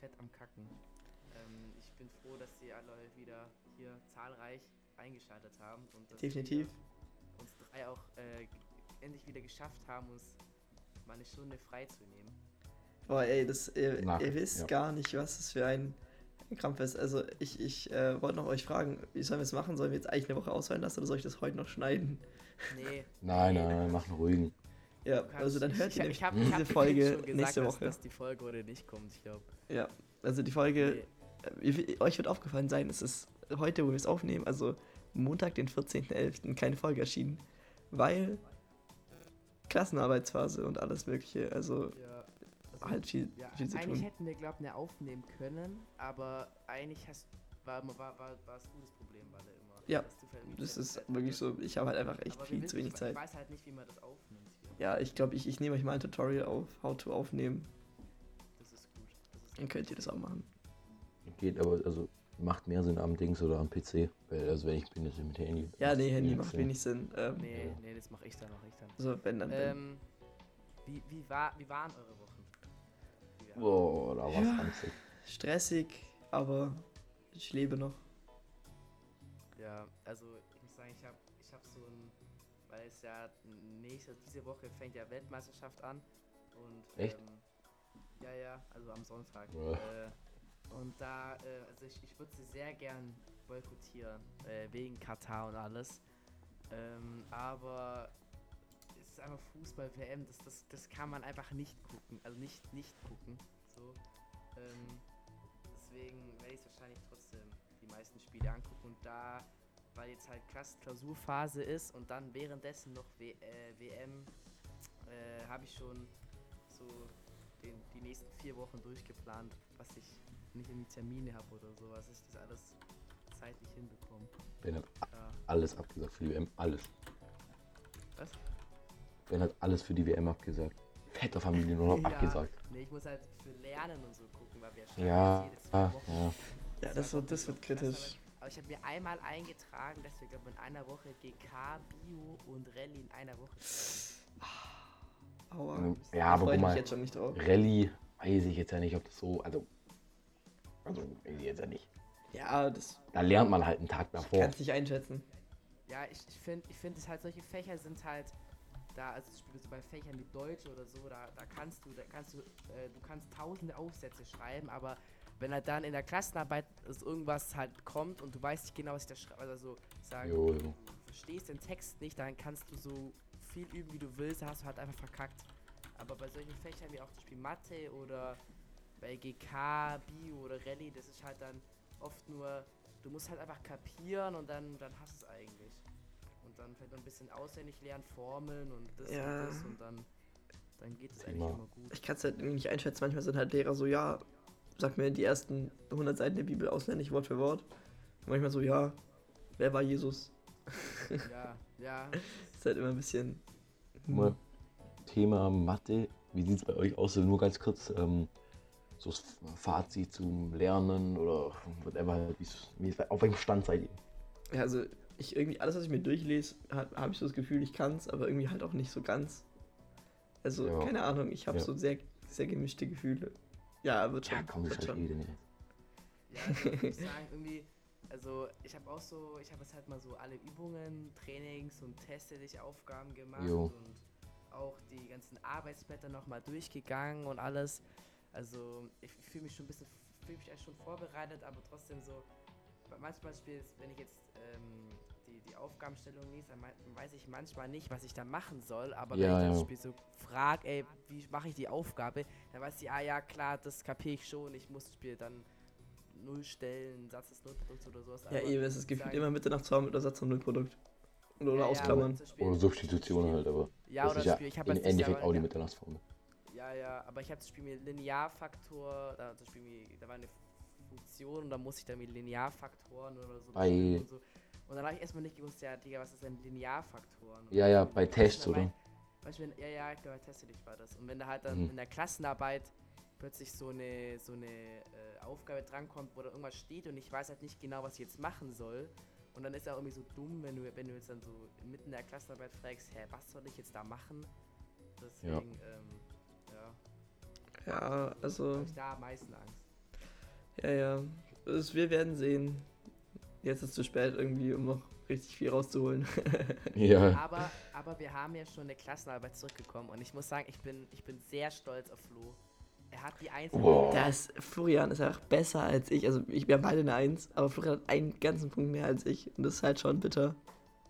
Fett am Kacken. Ähm, ich bin froh, dass Sie alle wieder hier zahlreich eingeschaltet haben. Und dass Definitiv. Wir uns drei auch äh, endlich wieder geschafft haben, uns mal eine Stunde freizunehmen. Boah, ey, das, ihr, Nach, ihr wisst ja. gar nicht, was das für ein Krampf ist. Also ich, ich äh, wollte noch euch fragen, wie sollen wir es machen? Sollen wir jetzt eigentlich eine Woche ausfallen lassen oder soll ich das heute noch schneiden? Nee. nein, nein, nein, mach einen ruhigen. Ja, also dann hört ihr ich, ich, ich diese Folge gesagt, nächste Woche. Dass, dass die Folge heute nicht kommt, ich glaube. Ja, also die Folge, nee. äh, euch wird aufgefallen sein, es ist heute, wo wir es aufnehmen, also Montag, den 14.11., keine Folge erschienen, weil Klassenarbeitsphase und alles mögliche, also... Ja also, halt viel, ja, viel zu tun. Eigentlich hätten wir, glaube ich, eine aufnehmen können, aber eigentlich hast, war, war, war, war es gutes Problem, weil er immer. Ja, das ist wirklich so. Ich habe halt einfach echt aber viel zu wenig Zeit. Ich weiß halt nicht, wie man das aufnimmt. Ja, ich glaube, ich, ich nehme euch mal ein Tutorial auf, how to aufnehmen. Das ist gut. Das ist Dann könnt ihr das auch machen. Geht aber, also macht mehr Sinn am Dings oder am PC. Weil, also wenn ich bin jetzt mit Handy. Ja, nee, Handy macht wenig Sinn. Ähm, nee, nee, das mache ich dann, mache ich dann. Also wenn dann. Ähm, wie, wie, war, wie waren eure Wochen? Boah, da war es ja, Stressig, aber ich lebe noch. Ja, also ich muss sagen, ich habe weil es ja nächste, diese Woche fängt ja Weltmeisterschaft an. Und, Echt? Ähm, ja, ja, also am Sonntag. Äh, und da, äh, also ich, ich würde sie sehr gern boykottieren, äh, wegen Katar und alles. Ähm, aber es ist einfach Fußball-WM, das, das, das kann man einfach nicht gucken. Also nicht, nicht gucken. So. Ähm, deswegen werde ich wahrscheinlich trotzdem die meisten Spiele angucken. Und da, weil jetzt halt krass Klausurphase ist und dann währenddessen noch w äh, WM, äh, habe ich schon so den, die nächsten vier Wochen durchgeplant, was ich nicht in die Termine habe oder so, was ich das alles zeitlich hinbekomme. Ben hat ja. alles abgesagt für die WM, alles. Was? Ben hat alles für die WM abgesagt. Fetter Familie nur noch ja. abgesagt. Nee, ich muss halt für Lernen und so gucken, weil wir ja, ja, ja, ja. Ja, das wird, das wird kritisch. Aber ich habe mir einmal eingetragen, dass wir, glaube in einer Woche GK, Bio und Rallye in einer Woche Aua. Ja, aber guck mal, jetzt schon nicht drauf. Rallye weiß ich jetzt ja nicht, ob das so, also, also weiß ich jetzt ja nicht. Ja, das. Da lernt man halt einen Tag davor. Kannst nicht einschätzen. Ja, ich, ich finde, ich finde es halt, solche Fächer sind halt da, also so bei Fächern wie Deutsch oder so, da, da kannst du, da kannst du, äh, du kannst tausende Aufsätze schreiben, aber wenn halt dann in der Klassenarbeit irgendwas halt kommt und du weißt nicht genau, was ich da schreibe, also sagen, jo, jo. du verstehst den Text nicht, dann kannst du so viel üben, wie du willst, hast du halt einfach verkackt. Aber bei solchen Fächern wie auch zum Beispiel Mathe oder bei GK, Bio oder Rallye, das ist halt dann oft nur, du musst halt einfach kapieren und dann, dann hast du es eigentlich dann vielleicht noch ein bisschen auswendig lernen, Formeln und das ja. und das und dann, dann geht es eigentlich immer gut. Ich kann es halt irgendwie nicht einschätzen. Manchmal sind halt Lehrer so, ja, sag mir die ersten 100 Seiten der Bibel auswendig, Wort für Wort. Und manchmal so, ja, wer war Jesus? ja, ja. ist halt immer ein bisschen. Hm. Thema Mathe, wie sieht es bei euch aus? Nur ganz kurz, ähm, so das Fazit zum Lernen oder whatever, wie, auf welchem Stand seid ihr? Ja, also ich irgendwie, alles, was ich mir durchlese, habe hab ich so das Gefühl, ich kann es, aber irgendwie halt auch nicht so ganz. Also, ja. keine Ahnung, ich habe ja. so sehr, sehr gemischte Gefühle. Ja, wird schon. Ja, komm, wird schon. Rede, Ja, also, ich muss sagen, irgendwie, also ich habe auch so, ich habe jetzt halt mal so alle Übungen, Trainings und Teste, Aufgaben gemacht jo. und auch die ganzen Arbeitsblätter nochmal durchgegangen und alles. Also ich, ich fühle mich schon ein bisschen, fühle mich eigentlich schon vorbereitet, aber trotzdem so, manchmal spielt wenn ich jetzt ähm, die, Aufgabenstellung liest, dann weiß ich manchmal nicht, was ich da machen soll. Aber ja, wenn ich das Spiel so frage, ey, wie mache ich die Aufgabe, dann weiß ich, ah ja, klar, das kapiere ich schon. Ich muss das Spiel dann null stellen, Satz des Nullprodukts oder sowas. Ja, eben, es ist gefühlt immer Mitte nach zwei mit der Satz zum Nullprodukt. Oder, ja, ausklammern. Ja, oder Substitution halt, aber. Ja, oder das Spiel, ich habe Im Endeffekt auch die Mitternachtsformel. Ja, ja, aber ich habe das Spiel mit Linearfaktor, da, das Spiel, da war eine Funktion und da muss ich dann mit Linearfaktoren oder so. Und so. Und dann habe ich erstmal nicht gewusst, ja, Digga, was ist denn Linearfaktoren? Ja, ja, bei Tests, oder? Beispiel, ja, ja, ich glaube, bei Tests war das. Und wenn da halt dann mhm. in der Klassenarbeit plötzlich so eine, so eine äh, Aufgabe drankommt, wo da irgendwas steht und ich weiß halt nicht genau, was ich jetzt machen soll. Und dann ist er irgendwie so dumm, wenn du, wenn du jetzt dann so mitten in der Klassenarbeit fragst, hä, was soll ich jetzt da machen? Deswegen, ja. Ähm, ja. Ja, also. Ich da am meisten Angst. Ja, ja. Also wir werden sehen. Jetzt ist es zu spät irgendwie, um noch richtig viel rauszuholen. ja. Aber, aber wir haben ja schon eine Klassenarbeit zurückgekommen und ich muss sagen, ich bin, ich bin sehr stolz auf Flo. Er hat die Eins. Oh. Das, Florian ist einfach besser als ich. Also ich, wir haben beide eine Eins, aber Florian hat einen ganzen Punkt mehr als ich. Und das ist halt schon bitter.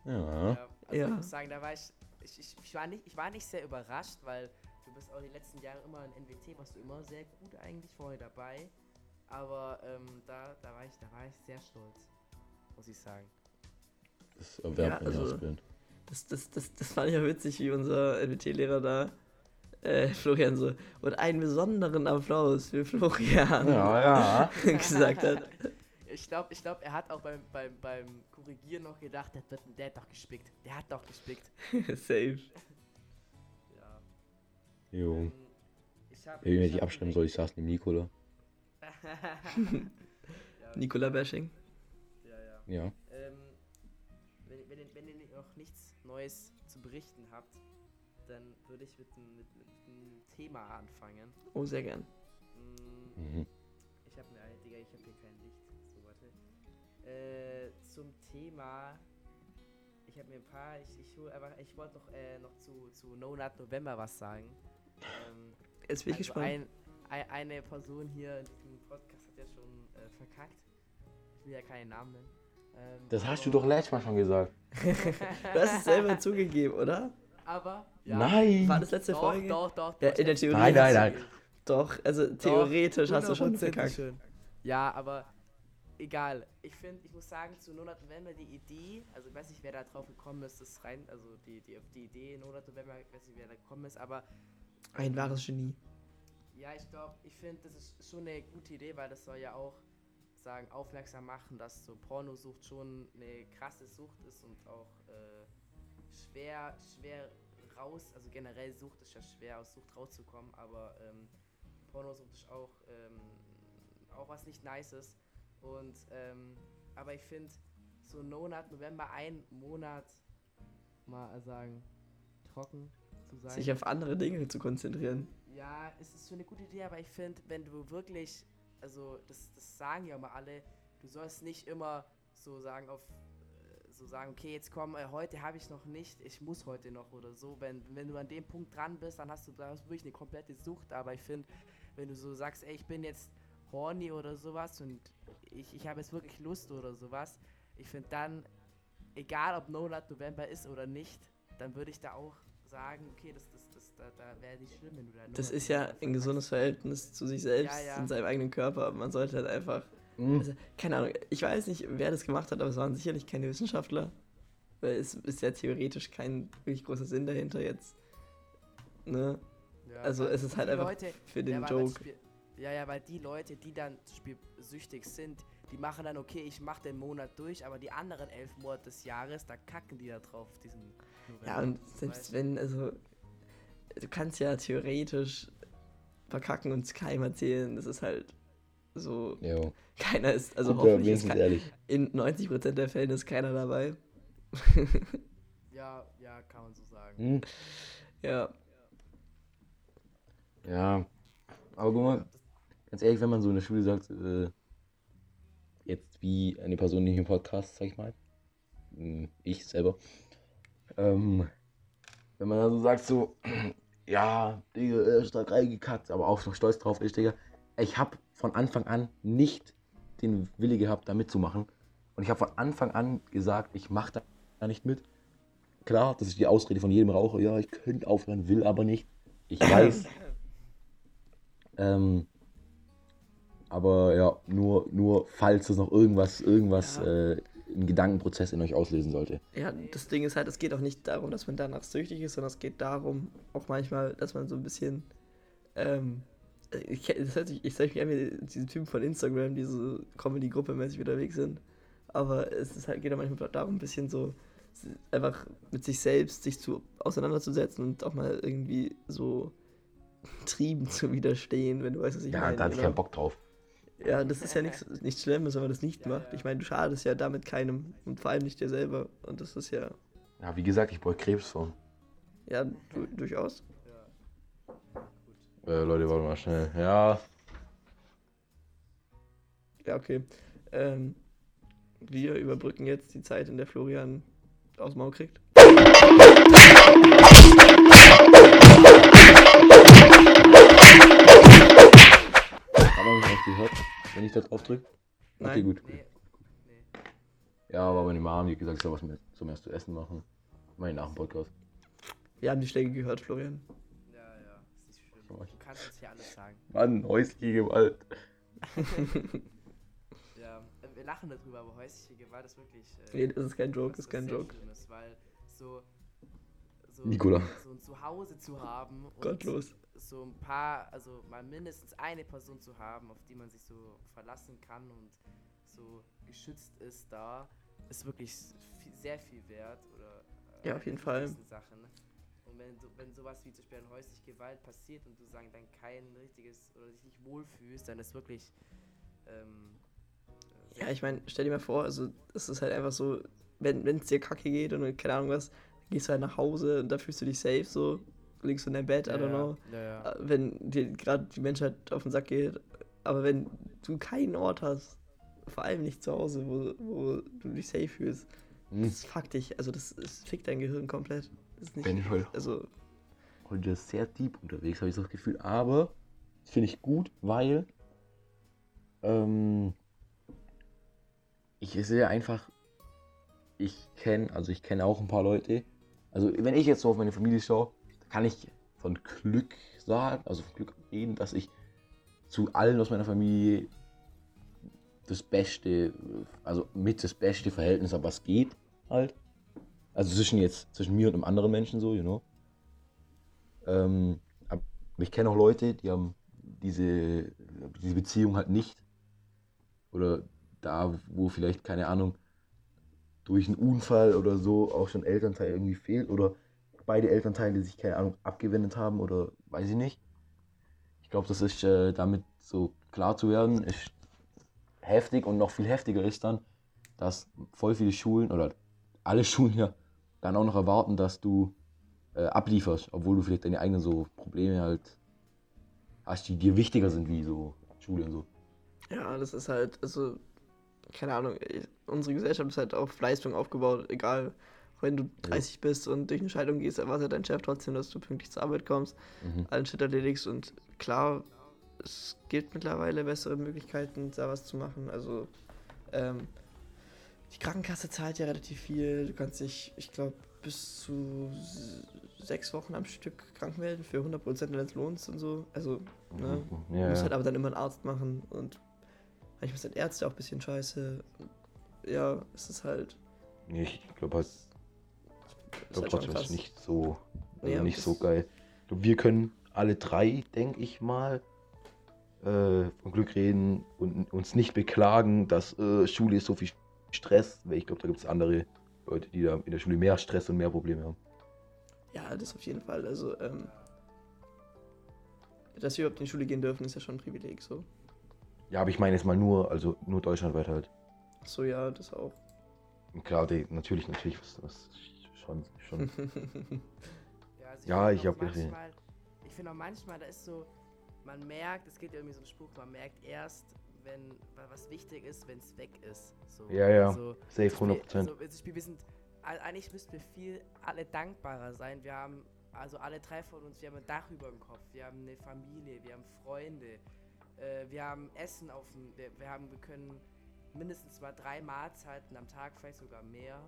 Ja. ja also ja. ich muss sagen, da war ich, ich, ich, ich, war nicht, ich war nicht sehr überrascht, weil du bist auch die letzten Jahre immer in NWT, warst du immer sehr gut eigentlich vorher dabei. Aber ähm, da, da, war ich, da war ich sehr stolz, muss ich sagen. Das erwärmt ja, also, das, das, das, das fand ich ja witzig, wie unser NWT-Lehrer da äh, Florian so, und einen besonderen Applaus für Florian ja, ja. gesagt hat. Ich glaube, ich glaub, er hat auch beim, beim, beim Korrigieren noch gedacht, der, der hat doch gespickt. Der hat doch gespickt. Safe. ja. Jo. Ähm, ich hab, ich, ich abschreiben soll, ich saß neben Nikola. ja, Nikola-Bashing? Ja, ja. Ähm, wenn, wenn, wenn ihr noch nichts Neues zu berichten habt, dann würde ich mit, einem Thema anfangen. Oh, sehr gern. Mm, mhm. Ich habe mir, Digga, ich habe hier kein Licht. So, warte. Äh, zum Thema. Ich habe mir ein paar. Ich, ich hole einfach. Ich wollte noch, äh, noch zu, zu No Nut November was sagen. Ähm, Jetzt bin ich also gespannt. Ein, ein, eine Person hier in diesem Podcast hat ja schon äh, verkackt. Ich will ja keinen Namen nennen. Ähm, das hast du doch letztes Mal schon gesagt. du hast es selber zugegeben, oder? aber. Ja. Nein! War das letzte doch, Folge? Doch, doch, doch. Ja, in der Theorie. Nein, nein, nein. Doch, also theoretisch doch, hast du schon verkackt. Ja, aber egal. Ich finde, ich muss sagen, zu Nonat November die Idee, also ich weiß nicht, wer da drauf gekommen ist, das rein, also die, die, die Idee Nonat November, ich weiß nicht, wer da gekommen ist, aber. Ein wahres Genie. Ja, ich glaube, ich finde, das ist schon eine gute Idee, weil das soll ja auch sagen, aufmerksam machen, dass so Pornosucht schon eine krasse Sucht ist und auch äh, schwer, schwer raus, also generell Sucht ist ja schwer, aus Sucht rauszukommen, aber ähm, Pornosucht ist auch, ähm, auch was nicht Nices. Und, ähm, aber ich finde, so ein Monat, November, ein Monat, mal sagen, trocken zu sein. Sich auf andere Dinge zu konzentrieren. Ja, es ist schon eine gute Idee, aber ich finde, wenn du wirklich, also das, das sagen ja immer alle, du sollst nicht immer so sagen, auf so sagen, okay, jetzt komm, äh, heute habe ich noch nicht, ich muss heute noch oder so. Wenn, wenn du an dem Punkt dran bist, dann hast du da wirklich eine komplette Sucht. Aber ich finde, wenn du so sagst, ey, ich bin jetzt horny oder sowas und ich, ich habe jetzt wirklich Lust oder sowas, ich finde dann, egal ob No Nut November ist oder nicht, dann würde ich da auch sagen, okay, das, das, da, da wäre nicht schlimm, wenn du da Das ist ja ein gesundes Verhältnis zu sich selbst, ja, ja. in seinem eigenen Körper. Man sollte halt einfach Mhm. Also, keine Ahnung, ich weiß nicht, wer das gemacht hat, aber es waren sicherlich keine Wissenschaftler. Weil es ist ja theoretisch kein wirklich großer Sinn dahinter jetzt. Ne? Ja, also es ist halt einfach Leute, für den ja, Joke. Spiel, ja, ja, weil die Leute, die dann spielsüchtig sind, die machen dann, okay, ich mach den Monat durch, aber die anderen elf Monate des Jahres, da kacken die da drauf, diesen November. Ja, und selbst wenn, also, du kannst ja theoretisch verkacken und Skype erzählen, das ist halt so, jo. keiner ist, also Gut, hoffentlich ist kein, in 90% der Fälle ist keiner dabei. ja, ja, kann man so sagen. Hm. Ja. Ja, aber guck mal, ganz ehrlich, wenn man so in der Schule sagt, äh, jetzt wie eine Person in im Podcast, sag ich mal, hm, ich selber, ähm, wenn man dann so sagt, so, ja, Digga, er ist da reingekackt, aber auch noch stolz drauf ist, Digga, ich habe von Anfang an nicht den Wille gehabt, da mitzumachen. Und ich habe von Anfang an gesagt, ich mache da nicht mit. Klar, das ist die Ausrede von jedem Raucher. Ja, ich könnte aufhören, will aber nicht. Ich weiß. ähm, aber ja, nur, nur falls es noch irgendwas, irgendwas, ja. äh, einen Gedankenprozess in euch auslösen sollte. Ja, das Ding ist halt, es geht auch nicht darum, dass man danach süchtig ist, sondern es geht darum, auch manchmal, dass man so ein bisschen ähm, ich, das hört sich, ich sag mich an wie diese Typen von Instagram, die so Comedy-Gruppe mäßig unterwegs sind. Aber es ist halt, geht auch manchmal darum, ein bisschen so einfach mit sich selbst sich zu auseinanderzusetzen und auch mal irgendwie so Trieben zu widerstehen, wenn du weißt, was ich ja, meine. Ja, da hatte ich keinen Bock drauf. Ja, das ist ja nichts nichts Schlimmes, wenn man das nicht macht. Ich meine, du schadest ja damit keinem und vor allem nicht dir selber. Und das ist ja, Ja, wie gesagt, ich brauche Krebs von. ja, du, durchaus. Ja. Gut. Äh, Leute, warte mal schnell. Ja, Ja, okay. Ähm, wir überbrücken jetzt die Zeit, in der Florian aus dem Maul kriegt. Hat man mich auch gehört, wenn ich da drauf drücke? Okay, Nein. gut. Nee. Nee. Ja, aber meine Mom, die hat gesagt, ich soll was mit zum erst zu essen machen. Mach ich nach dem Podcast. Wir haben die Schläge gehört, Florian. Ja, ja. Ist nicht schlimm. Du kannst uns hier alles sagen. Mann, häusliche Gewalt. Ja. äh, Wir lachen darüber, aber häusliche Gewalt ist wirklich. Äh, Nee, das ist kein Joke, was- ist kein Joke. Schlimmes, weil so. so Nikola. So ein Zuhause zu haben. Und Gottlos. So ein paar, also mal mindestens eine Person zu haben, auf die man sich so verlassen kann und so geschützt ist da, ist wirklich viel, sehr viel wert. Oder, äh, Ja, auf jeden Fall. Sachen. Und wenn, du, wenn sowas wie zum Beispiel an häusliche Gewalt passiert und du sagen dann kein richtiges oder dich nicht wohlfühlst, dann ist wirklich. Ähm, äh, Ja, ich meine, stell dir mal vor, also es ist halt einfach so, wenn es dir kacke geht und keine Ahnung was, gehst du halt nach Hause und da fühlst du dich safe so, liegst du in deinem Bett, I don't know. Ja, ja. Äh, Wenn dir gerade die Menschheit auf den Sack geht, aber wenn du keinen Ort hast, vor allem nicht zu Hause, wo, wo du dich safe fühlst, Hm. das fuckt dich, also das, das fickt dein Gehirn komplett. Das ist nicht, Bin ich heute, also, heute sehr deep unterwegs, habe ich so das Gefühl. Aber das finde ich gut, weil ähm, ich sehe einfach, ich kenne, also ich kenne auch ein paar Leute. Also wenn ich jetzt so auf meine Familie schaue, kann ich von Glück sagen, also von Glück reden, dass ich zu allen aus meiner Familie das beste, also mit das beste Verhältnis habe, was geht halt. Also zwischen jetzt, zwischen mir und einem anderen Menschen so, you know. Ähm, aber ich kenne auch Leute, die haben diese, diese Beziehung halt nicht. Oder da, wo vielleicht, keine Ahnung, durch einen Unfall oder so auch schon Elternteil irgendwie fehlt. Oder beide Elternteile sich, keine Ahnung, abgewendet haben oder weiß ich nicht. Ich glaube, das ist äh, damit so klar zu werden, ist heftig und noch viel heftiger ist dann, dass voll viele Schulen oder alle Schulen ja dann auch noch erwarten, dass du äh, ablieferst, obwohl du vielleicht deine eigenen so Probleme halt hast, die dir wichtiger sind wie so Schule und so. ja, das ist halt, also, keine Ahnung, unsere Gesellschaft ist halt auf Leistung aufgebaut, egal, wenn du 30 bist und durch eine Scheidung gehst, erwartet dein Chef trotzdem, dass du pünktlich zur Arbeit kommst, Mhm. allen Shit erledigst und klar, es gibt mittlerweile bessere Möglichkeiten, da was zu machen. Also, ähm, die Krankenkasse zahlt ja relativ viel. Du kannst dich, ich glaube, bis zu sechs Wochen am Stück krank melden für 100% deines Lohns und so. Also, ne? Du Ja, musst ja. halt aber dann immer einen Arzt machen und manchmal sind Ärzte auch ein bisschen scheiße. Ja, es ist halt. Nee, ich glaube halt, ist glaub halt trotzdem ist nicht so, also Ja, nicht so geil. Wir können alle drei, denke ich mal, äh, von Glück reden und uns nicht beklagen, dass äh, Schule ist so viel Stress, weil ich glaube, da gibt es andere Leute, die da in der Schule mehr Stress und mehr Probleme haben. Ja, das auf jeden Fall. Also, ähm, dass wir überhaupt in die Schule gehen dürfen, ist ja schon ein Privileg, so. Ja, aber ich meine jetzt mal nur, also nur deutschlandweit halt. Ach So, ja, das auch. Klar, die, natürlich, natürlich, was, was schon, schon. Ja, also Ja, find ich auch hab gesehen. Ich finde auch manchmal, da ist so, man merkt, es gibt irgendwie so einen Spruch, man merkt erst, wenn wa- was wichtig ist, wenn es weg ist. So, Ja, ja. Also, Safe zum Beispiel- 100%. Also, wir sind, eigentlich müssten wir viel alle dankbarer sein. Wir haben, also alle drei von uns, wir haben ein Dach über dem Kopf, wir haben eine Familie, wir haben Freunde, äh, wir haben Essen auf dem, wir, wir haben, wir können mindestens mal drei Mahlzeiten am Tag, vielleicht sogar mehr.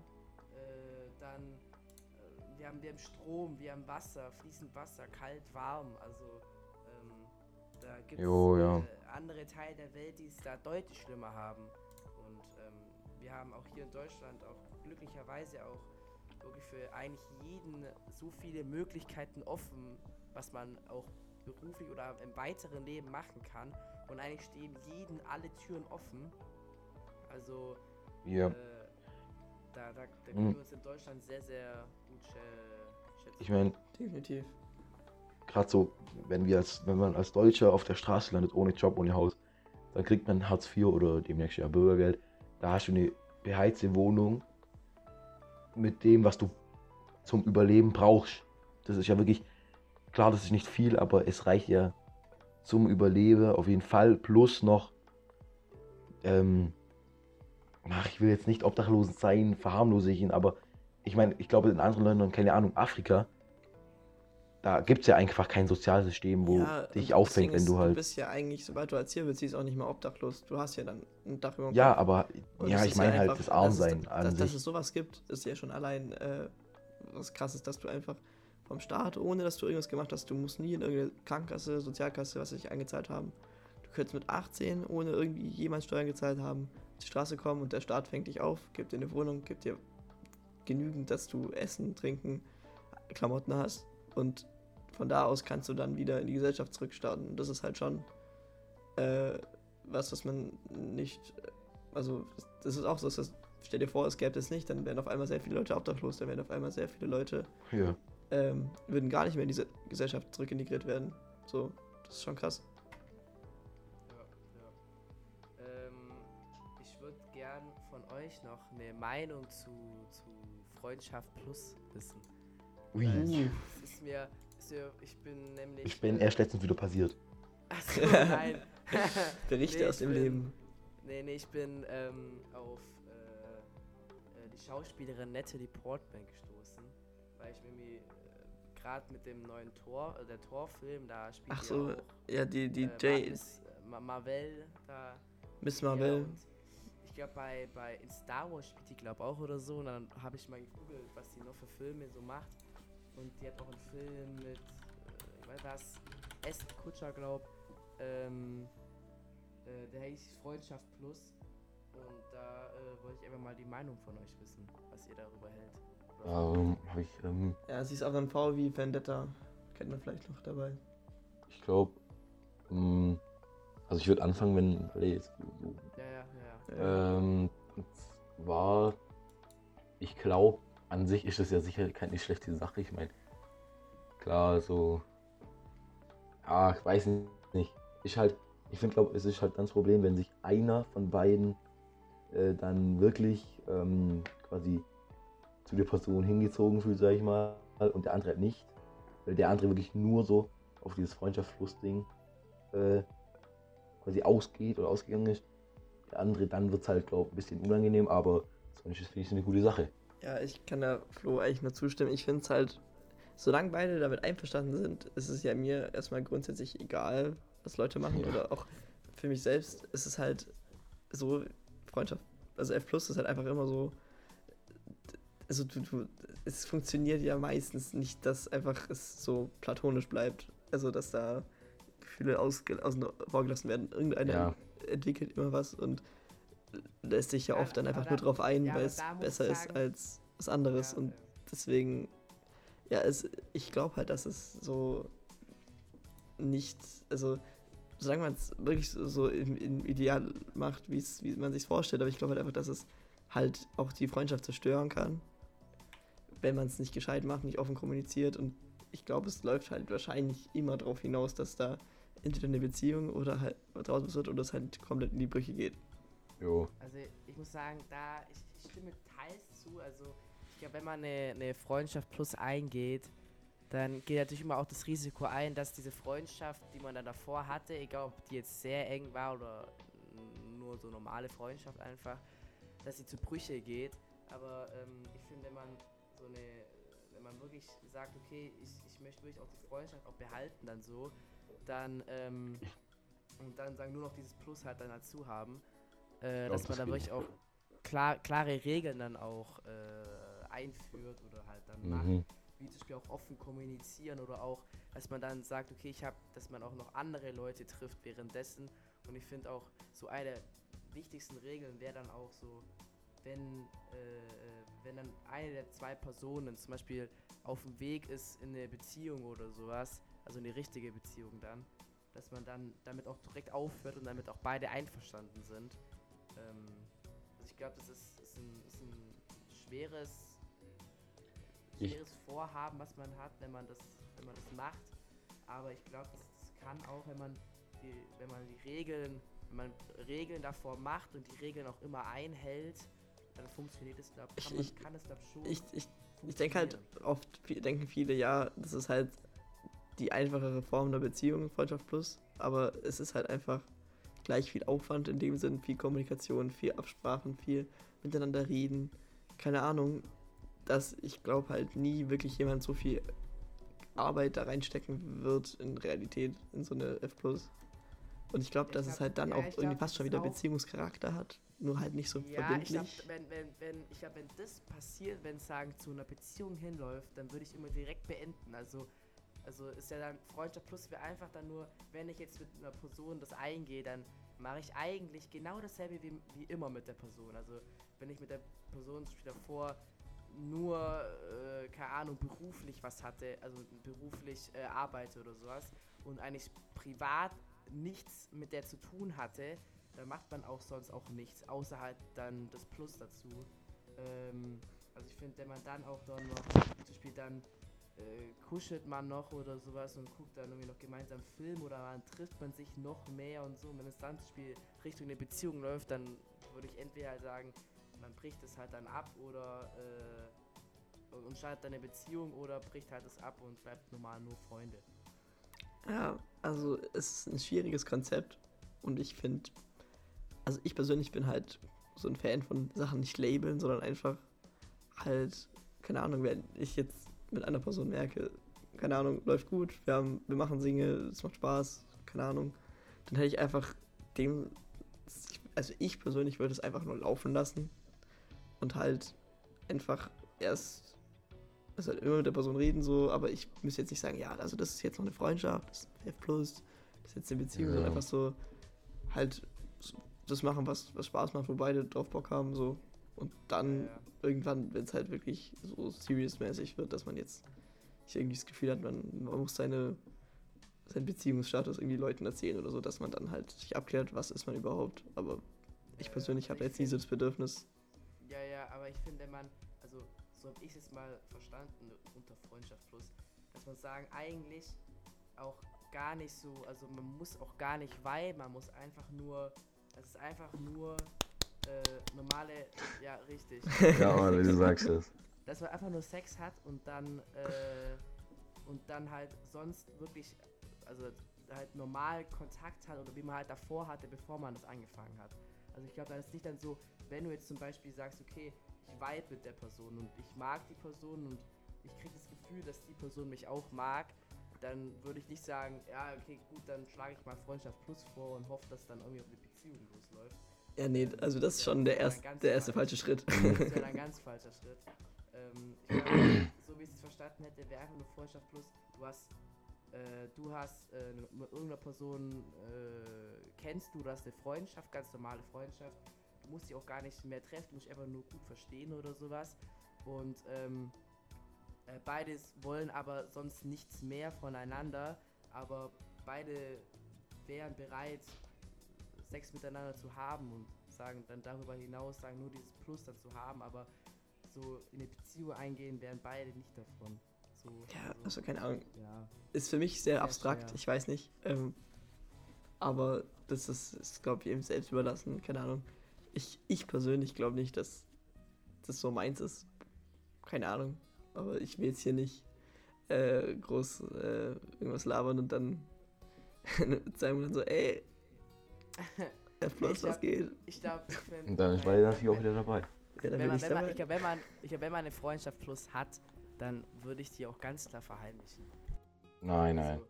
Äh, dann, äh, wir haben, wir haben Strom, wir haben Wasser, fließend Wasser, kalt, warm, also ähm, da gibt es ja. äh, andere Teile der Welt, die es da deutlich schlimmer haben. Und ähm, wir haben auch hier in Deutschland auch glücklicherweise auch wirklich für eigentlich jeden so viele Möglichkeiten offen, was man auch beruflich oder im weiteren Leben machen kann. Und eigentlich stehen jeden alle Türen offen. Also Ja, äh, da, da, da können Mhm. wir uns in Deutschland sehr, sehr gut schä- schätzen. ich meine, Definitiv. gerade so, wenn wir als, wenn man als Deutscher auf der Straße landet, ohne Job, ohne Haus, dann kriegt man Hartz IV oder demnächst ja Bürgergeld. Da hast du eine beheizte Wohnung mit dem, was du zum Überleben brauchst. Das ist ja wirklich, klar, das ist nicht viel, aber es reicht ja zum Überleben auf jeden Fall. Plus noch, ähm, ach, ich will jetzt nicht obdachlos sein, verharmlose ich ihn, aber ich meine, ich glaube in anderen Ländern, keine Ahnung, Afrika, da gibt es ja einfach kein Sozialsystem, wo Ja, dich auffängt, wenn du Du halt. bist ja eigentlich, sobald du als Ziel beziehst, auch nicht mehr obdachlos. Du hast ja dann ein Dach über dem Ja, Kopf. aber Und ja, ich meine halt einfach- das Armsein dass, es- dass, dass es sowas gibt, ist ja schon allein äh, was krasses, dass du einfach vom Staat, ohne dass du irgendwas gemacht hast, du musst nie in irgendeine Krankenkasse, Sozialkasse, was weiß ich, eingezahlt haben. Du könntest mit 18, ohne irgendwie jemals Steuern gezahlt haben, die Straße kommen und der Staat fängt dich auf, gibt dir eine Wohnung, gibt dir genügend, dass du Essen, Trinken, Klamotten hast und von da aus kannst du dann wieder in die Gesellschaft zurückstarten. Und das ist halt schon äh, was, was man nicht, also das ist auch so, dass das, stell dir vor, es gäbe es nicht, dann wären auf einmal sehr viele Leute obdachlos, dann wären auf einmal sehr viele Leute, Ja. ähm, würden gar nicht mehr in diese Gesellschaft zurückintegriert werden. So, das ist schon krass. Euch noch eine Meinung zu, zu Freundschaft Plus wissen. Ui. Es ist mir, ist mir, ich bin nämlich. Ich bin äh, erst letztens wieder passiert. Achso, nein. Berichte Nee, aus dem bin- Leben. Nee, nee, ich bin ähm, auf äh, äh, die Schauspielerin Natalie Portman gestoßen, weil ich irgendwie äh, gerade mit dem neuen Tor, äh, der Torfilm, da spielt Ach so, auch, ja, die, die äh, Jay, Miss, äh, Ma Marvel, da Miss Marvel. und Ich glaube, bei, bei in Star Wars spielt die, glaube auch oder so. Und dann habe ich mal gegoogelt, was die noch für Filme so macht. Und die hat auch einen Film mit, äh, ich weiß was, Aston Kutscher, glaube ähm, äh, Der hieß Freundschaft Plus. Und da äh, wollte ich einfach mal die Meinung von euch wissen, was ihr darüber hält. Ähm, habe ich, ähm, Ja, sie ist auch ein V wie Vendetta. Kennt man vielleicht noch dabei. ich glaube, ähm, also ich würde anfangen, wenn, Ja, ja, ja. ähm, zwar, ich glaube, an sich ist das ja sicher keine schlechte Sache. Ich meine, klar, so, ja, ich weiß nicht. Ich halt, ich finde, glaube, es ist halt das Problem, wenn sich einer von beiden äh, dann wirklich ähm, quasi zu der Person hingezogen fühlt, sag ich mal, und der andere halt nicht. Weil der andere wirklich nur so auf dieses Freundschaftsfluss-Ding äh, quasi ausgeht oder ausgegangen ist. Der andere, dann wird es halt, glaube ich, ein bisschen unangenehm, aber sonst ist finde ich eine gute Sache. Ja, ich kann da Flo eigentlich nur zustimmen. Ich finde es halt, solange beide damit einverstanden sind, ist es ja mir erstmal grundsätzlich egal, was Leute machen. Ja. Oder auch für mich selbst ist es halt so, Freundschaft, also F Plus ist halt einfach immer so, also du, du, es funktioniert ja meistens nicht, dass einfach es so platonisch bleibt. Also dass da Gefühle ausge, außen werden. Irgendeiner Ja. entwickelt immer was und lässt sich ja Ja, oft dann einfach nur drauf ein, ja, weil es besser ist als was anderes. Ja, und deswegen, ja, es, ich glaube halt, dass es so nicht, also solange man es wirklich so, so im, im Ideal macht, wie man sich vorstellt, aber ich glaube halt einfach, dass es halt auch die Freundschaft zerstören kann, wenn man es nicht gescheit macht, nicht offen kommuniziert und ich glaube, es läuft halt wahrscheinlich immer darauf hinaus, dass da entweder eine Beziehung oder halt draus was wird oder es halt komplett in die Brüche geht. Jo. Also ich muss sagen, da ich, ich stimme teils zu. Also ich glaube, wenn man eine, eine Freundschaft plus eingeht, dann geht natürlich immer auch das Risiko ein, dass diese Freundschaft, die man dann davor hatte, egal ob die jetzt sehr eng war oder nur so normale Freundschaft einfach, dass sie zu Brüche geht. Aber ähm, ich finde, wenn man so eine, wenn man wirklich sagt, okay, ich, ich möchte wirklich auch die Freundschaft auch behalten, dann so, dann ähm, und dann sagen nur noch dieses Plus halt dann dazu haben, äh, dass man da wirklich auch klar, klare Regeln dann auch äh, einführt oder halt dann macht, Mhm. wie zum Beispiel auch offen kommunizieren oder auch, dass man dann sagt, okay, ich habe, dass man auch noch andere Leute trifft währenddessen und ich finde auch so eine der wichtigsten Regeln wäre dann auch so, wenn, äh, äh, wenn dann eine der zwei Personen zum Beispiel auf dem Weg ist in eine Beziehung oder sowas, also eine richtige Beziehung dann, dass man dann damit auch direkt aufhört und damit auch beide einverstanden sind. Ähm, also ich glaube, das ist, ist, ein, ist ein schweres, Ich- schweres Vorhaben, was man hat, wenn man das, wenn man das macht. Aber ich glaube, das, das kann auch, wenn man die, wenn man die Regeln wenn man Regeln davor macht und die Regeln auch immer einhält, dann funktioniert es, glaube ich. Kann, ich, kann es, glaube schon. Ich, ich, ich denke halt, oft denken viele, ja, das ist halt die einfachere Form der Beziehung, Freundschaft plus, aber es ist halt einfach gleich viel Aufwand in dem Sinn, viel Kommunikation, viel Absprachen, viel miteinander reden. Keine Ahnung, dass ich glaube halt nie wirklich jemand so viel Arbeit da reinstecken wird in Realität, in so eine F+. Und ich glaube, dass glaub, es halt dann ja, auch irgendwie glaub, fast schon wieder Beziehungscharakter hat, nur halt nicht so ja, verbindlich. Ich glaube, wenn, wenn, wenn, ich glaub, wenn das passiert, wenn es sagen zu einer Beziehung hinläuft, dann würde ich immer direkt beenden. Also, also ist ja dann Freundschaft plus wäre einfach dann nur, wenn ich jetzt mit einer Person das eingehe, dann mache ich eigentlich genau dasselbe wie, wie immer mit der Person. Also wenn ich mit der Person davor nur, äh, keine Ahnung, beruflich was hatte, also beruflich äh, arbeite oder sowas und eigentlich privat nichts mit der zu tun hatte, dann macht man auch sonst auch nichts, außer halt dann das Plus dazu. Ähm, also ich finde, wenn man dann auch dann noch, zum Beispiel dann äh, kuschelt man noch oder sowas und guckt dann irgendwie noch gemeinsam Film oder dann trifft man sich noch mehr und so. Und wenn zum Beispiel Richtung eine Beziehung läuft, dann würde ich entweder halt sagen, man bricht es halt dann ab oder äh, und startet dann eine Beziehung oder bricht halt es ab und bleibt normal nur Freunde. Ja, also es ist ein schwieriges Konzept und ich finde, also ich persönlich bin halt so ein Fan von Sachen nicht labeln, sondern einfach halt, keine Ahnung, wenn ich jetzt mit einer Person merke, keine Ahnung, läuft gut, wir, haben, wir machen Single, es macht Spaß, keine Ahnung, dann hätte ich einfach dem, also ich persönlich würde es einfach nur laufen lassen und halt einfach erst, also halt immer mit der Person reden so, aber ich müsste jetzt nicht sagen, ja, also das ist jetzt noch eine Freundschaft, das ist F+, das ist jetzt eine Beziehung, ja. sondern einfach so halt das machen, was, was Spaß macht, wo beide drauf Bock haben, so. Und dann ja, ja. irgendwann, wenn es halt wirklich so serious-mäßig wird, dass man jetzt nicht irgendwie das Gefühl hat, man, man muss seine, seinen Beziehungsstatus irgendwie Leuten erzählen oder so, dass man dann halt sich abklärt, was ist man überhaupt. Aber ich persönlich habe jetzt nie so das Bedürfnis, ja, ja, aber ich finde, man, also so habe ich es mal verstanden unter Freundschaft plus, dass man sagen, eigentlich auch gar nicht so, also man muss auch gar nicht weil, man muss einfach nur, es ist einfach nur äh, normale, ja, richtig. ja, aber du sagst es. Dass man einfach nur Sex hat und dann, äh, und dann halt sonst wirklich, also halt normal Kontakt hat oder wie man halt davor hatte, bevor man das angefangen hat. Also ich glaube, da ist nicht dann so, wenn du jetzt zum Beispiel sagst, okay, ich vibe mit der Person und ich mag die Person und ich kriege das Gefühl, dass die Person mich auch mag, dann würde ich nicht sagen, ja, okay, gut, dann schlage ich mal Freundschaft plus vor und hoffe, dass dann irgendwie auf eine Beziehung losläuft. Ja, nee, also das ist schon der, erst, der erste falsche Schritt. Das wäre ein ganz falscher Schritt. Ähm, glaube, so wie ich es verstanden hätte, wäre einfach nur Freundschaft plus, du hast äh, du hast äh, mit irgendeiner Person, äh, kennst du, du hast eine Freundschaft, ganz normale Freundschaft. Du musst dich auch gar nicht mehr treffen, du musst einfach nur gut verstehen oder sowas. Und ähm, äh, beides wollen aber sonst nichts mehr voneinander, aber beide wären bereit, Sex miteinander zu haben und sagen dann darüber hinaus, sagen nur dieses Plus dann zu haben, aber so in eine Beziehung eingehen wären beide nicht davon. So, ja, also, also keine Ahnung. Ja. Ist für mich sehr, sehr abstrakt, schwer. ich weiß nicht. Ähm, aber das ist, ist glaube ich, eben selbst überlassen, keine Ahnung. Ich, ich persönlich glaube nicht, dass das so meins ist. Keine Ahnung. Aber ich will jetzt hier nicht äh, groß äh, irgendwas labern und dann sagen wir dann so, ey, F plus, was geht? Ich glaube, Und dann war ich natürlich auch wieder dabei. Ja, wenn, man, wenn, man, ich glaub, wenn, man, ich glaub, wenn man eine Freundschaft plus hat, dann würde ich die auch ganz klar verheimlichen. Nein, nein. Also,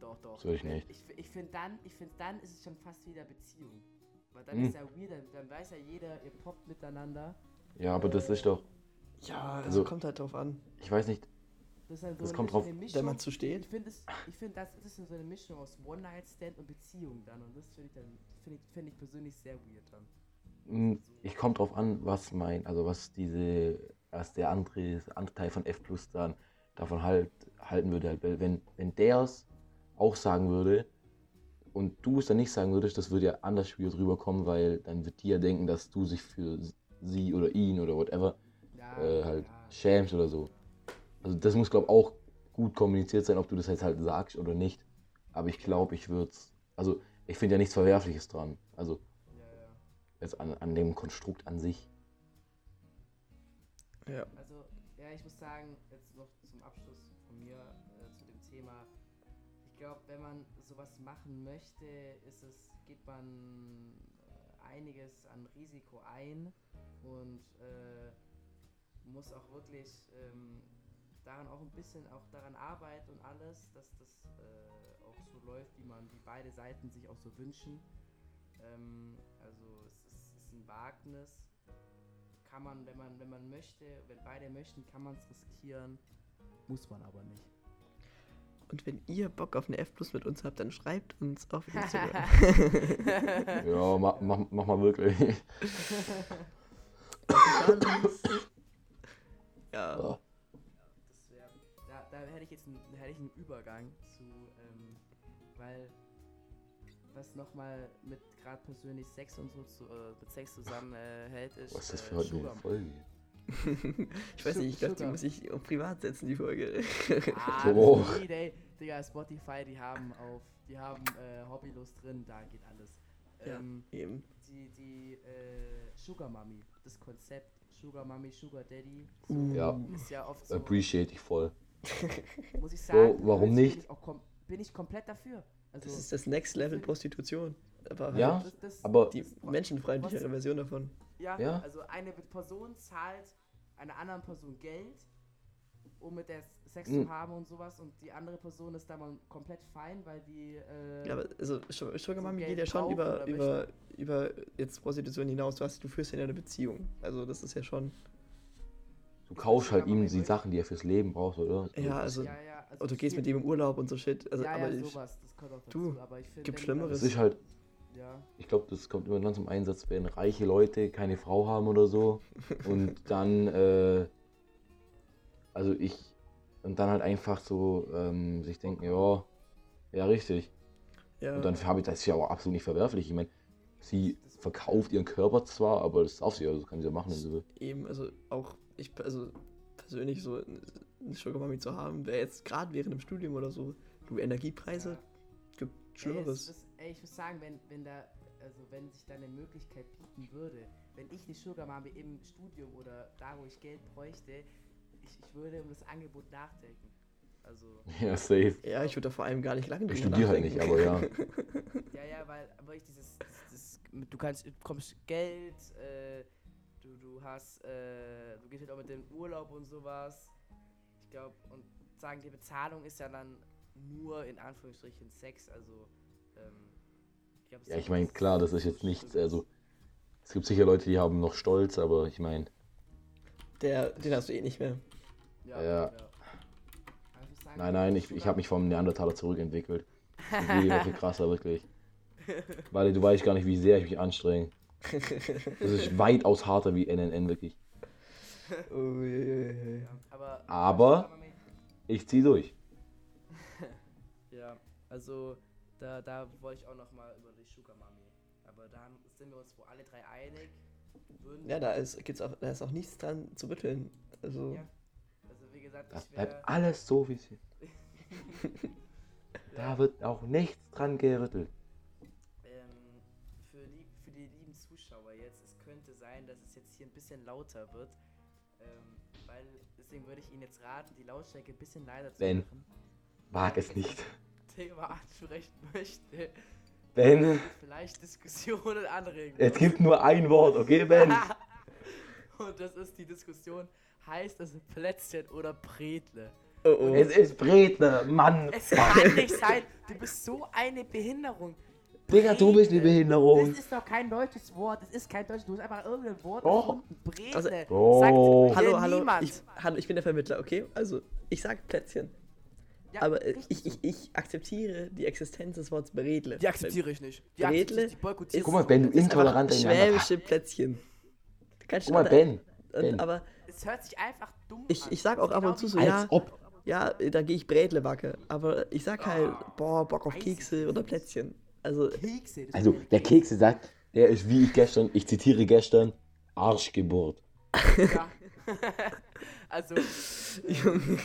doch, doch. Das würde ich nicht. Ich, ich finde dann, find dann ist es schon fast wieder Beziehung. Weil dann hm. ist ja weird, dann, weiß ja jeder, ihr poppt miteinander. Ja, aber das ist doch. Ja, also, also kommt halt drauf an. Ich weiß nicht. Das, halt so das kommt drauf, Mischung, wenn man zu steht. Ich finde, find, das, das ist so eine Mischung aus One-Night-Stand und Beziehung dann. Und das finde ich, dann, find ich, find ich persönlich sehr weird dann. Hm, ich komme drauf an, was mein, also was diese, was der andere, andere Teil von F Plus dann davon halt, halten würde. Halt, wenn, wenn der es auch sagen würde und du es dann nicht sagen würdest, das würde ja anders wieder drüber kommen, weil dann wird die ja denken, dass du sich für sie oder ihn oder whatever ja, äh, halt ja. schämst oder so. Also das muss, glaube ich, auch gut kommuniziert sein, ob du das jetzt halt sagst oder nicht. Aber ich glaube, ich würde es, also ich finde ja nichts Verwerfliches dran. Also Ja, ja. jetzt an, an dem Konstrukt an sich. Ja. Also, ja, ich muss sagen, jetzt noch zum Abschluss von mir äh, zu dem Thema. Ich glaube, wenn man sowas machen möchte, ist es, geht man äh, einiges an Risiko ein und äh, muss auch wirklich ähm, daran auch ein bisschen auch daran arbeiten und alles, dass das äh, auch so läuft, wie man, wie beide Seiten sich auch so wünschen. Ähm, also es ist, es ist ein Wagnis, kann man, wenn man, wenn man möchte, wenn beide möchten, kann man es riskieren, muss man aber nicht. Und wenn ihr Bock auf eine F Plus mit uns habt, dann schreibt uns auf Instagram. Ja, mach, mach, mach mal wirklich. ja. Ja. Hätte ich jetzt einen, hätte ich einen Übergang zu, ähm, weil was nochmal mit gerade persönlich Sex und so zu, äh, mit Sex zusammenhält, ist Was ist das äh, für heute eine Sugar- Folge? Ich weiß nicht, ich glaube, die muss ich privat setzen, die Folge. Ah, So. das ist Ey, Digga, Spotify, die haben auf, die haben äh, Hobbylos drin, da geht alles. Ja. Ähm, Eben. die die äh, Sugar Mummy, das Konzept Sugar Mummy, Sugar Daddy, Uh. Ja, ist ja oft so, appreciate ich voll. muss ich sagen, warum bin nicht? Ich auch kom bin ich komplett dafür. Also, Das ist das Next Level Prostitution. Aber Ja, halt das, das, Aber die das- menschenfreundlichere was- Version davon. ja, Ja. also eine Person zahlt einer anderen Person Geld, um mit der Sex Mhm. zu haben und sowas und die andere Person ist da mal komplett fein, weil die äh, Ja, aber also Su- Sugar so Mami geht ja schon über, über, über jetzt Prostitution hinaus. Du, hast, du führst ja eine Beziehung. Also das ist ja schon. Du kaufst halt ihm die Sachen, die er fürs Leben braucht, oder? Ja, also. ja, ja, also du gehst find- mit ihm im Urlaub und so Shit. Also, ja, aber ich, sowas, das gehört auch dazu, Du, aber ich finde, gibt Schlimmeres. Das ist halt, Ja, ich glaube, das kommt immer dann zum Einsatz, wenn reiche Leute keine Frau haben oder so. und dann, äh, also ich, und dann halt einfach so ähm, sich denken, ja, ja, richtig. ja, Und dann habe ich das ist ja auch absolut nicht verwerflich. Ich meine, sie verkauft ihren Körper zwar, aber das darf sie ja, das kann sie ja machen, wenn sie will. eben, also auch ich, also persönlich so eine Sugar Mami zu haben, wäre jetzt gerade während dem Studium oder so, du Energiepreise, Ja. gibt Ey, es Schlimmeres. ist- ey, ich muss sagen, wenn, wenn da, also wenn sich da eine Möglichkeit bieten würde, wenn ich eine Sugar Mami im Studium oder da, wo ich Geld bräuchte, ich, ich würde um das Angebot nachdenken. Also, Ja, safe. Ja, ich würde da vor allem gar nicht lange Ich drüber studiere halt nicht, aber ja. ja, ja, weil aber ich dieses, dieses, dieses du kannst, du bekommst Geld, äh, du, du hast, äh, du gehst halt auch mit dem Urlaub und sowas. Ich glaube, und sagen, die Bezahlung ist ja dann nur in Anführungsstrichen Sex, also, ähm, ich glaub, Ja, ich meine, klar, das ist jetzt nichts, also es gibt sicher Leute, die haben noch Stolz, aber ich meine, Der, den hast du eh nicht mehr. Ja. Ja. Muss sagen, nein, nein, ich, ich habe mich vom Neandertaler zurückentwickelt. Das ist jede Woche krasser, wirklich. Weil du weißt gar nicht, wie sehr ich mich anstrenge. Das ist weitaus harter wie NNN, wirklich. Ui. Ja, aber, Aber- Ich zieh durch. Ja, also da, da wollte ich auch noch mal über die Sugar Mami. Aber da sind wir uns wohl alle drei einig. Würden Ja, da ist, gibt's auch, da ist auch nichts dran zu rütteln. Also, Ja. Also wie gesagt, Das ich wäre. bleibt alles so, wie es ist. Da wird auch nichts dran gerüttelt. Zuschauer jetzt, es könnte sein, dass es jetzt hier ein bisschen lauter wird. Ähm, weil deswegen würde ich Ihnen jetzt raten, die Lautstärke ein bisschen leiser zu Ben. machen. Wag es nicht. Thema ansprechen möchte. Ben, Vielleicht Diskussionen anregen. es gibt nur ein Wort, okay, Ben? Und das ist die Diskussion, heißt es Plätzchen oder Bretle? oh oh. Es ist Bredner, Mann. Es kann nicht sein, du bist so eine Behinderung. Digga, du bist eine. Behinderung. Das ist doch kein deutsches Wort, das ist kein deutsches, du hast einfach irgendein Wort erfunden. Bretle. Also- Oh. Sagt Hallo, hallo, niemand. ich, hallo, ich bin der Vermittler, okay? Also, ich sag Plätzchen. Ja, aber äh, ich, ich, ich akzeptiere die Existenz des Wortes Bredle. Die akzeptiere ich nicht. Die Bredle akzeptiere ich, die ist- Guck mal, Ben, du intoleranter Schwäbische Plätzchen. Ganz Guck mal. Ben. Und, Ben. aber Es hört sich einfach dumm Ich- an. ich sag auch ab und zu so, ja. Ob. ja, dann gehe ich Bredle backe. Aber ich sag halt, Ah, boah, Bock auf Kekse oder nicht. Plätzchen. Also, Kekse. das Also, der Kekse sagt, der ist wie ich gestern, ich zitiere gestern, Arschgeburt. Ja. also, Junge.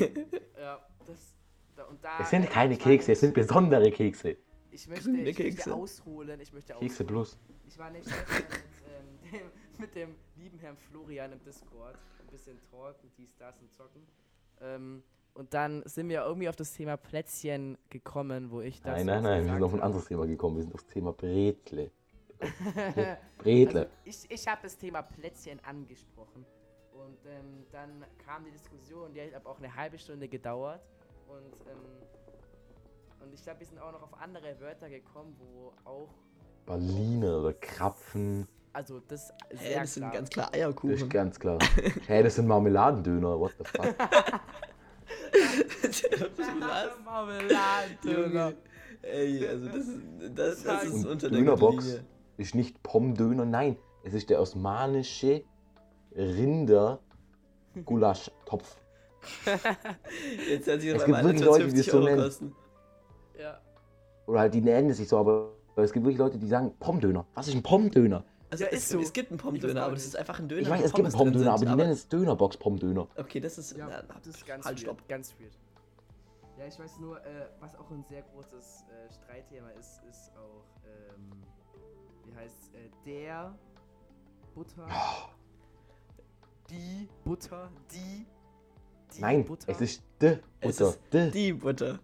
ja, das. Da, und da, Es sind keine Kekse, es sind besondere Kekse. ich möchte, Grüne ich möchte Kekse. ausholen. Ich möchte Kekse ausholen. plus. Ich war nicht gestern mit, ähm, dem, mit dem lieben Herrn Florian im Discord. Ein bisschen talken, dies, das und zocken. Ähm, und dann sind wir irgendwie auf das Thema Plätzchen gekommen, wo ich das. Nein, nein, nein, wir sind auf ein anderes Thema gekommen. Wir sind aufs Thema Bretle. Bretle. Also ich ich habe das Thema Plätzchen angesprochen. Und ähm, dann kam die Diskussion, die hat aber auch eine halbe Stunde gedauert. Und, ähm, und ich glaube, wir sind auch noch auf andere Wörter gekommen, wo auch. Berliner oder Krapfen. Also das sehr das sind ganz klar Das ist Eierkuchen. ganz klar. Hä, das sind Marmeladendöner. What the fuck? Was? Marmeladendöner. Junge. Ey, also das ist, das, das ist Und unter der Dönerbox ist nicht Pommdöner, nein. Es ist der osmanische Rinder Gulaschtopf. Jetzt hat sich Es das gibt mal wirklich Leute, die 50 es so Euro nennen. kosten. Ja. Oder halt, die nennen es sich so, aber es gibt wirklich Leute, die sagen Pommdöner. Was ist ein Pommdöner? Also Ja, es, ist so. es gibt einen Pommdöner, aber das ist einfach ein Döner. Ich weiß, es gibt einen Pommdöner, aber die nennen es Dönerbox Pommdöner. Okay, das ist. Ja, na, das ist ganz halt, weird. stopp. Ganz weird. Ja, ich weiß nur, äh, was auch ein sehr großes äh, Streitthema ist, ist auch, ähm, wie heißt äh, der Butter. Die Butter, die. die Nein, Butter. es ist de Es Butter. ist De. die Butter.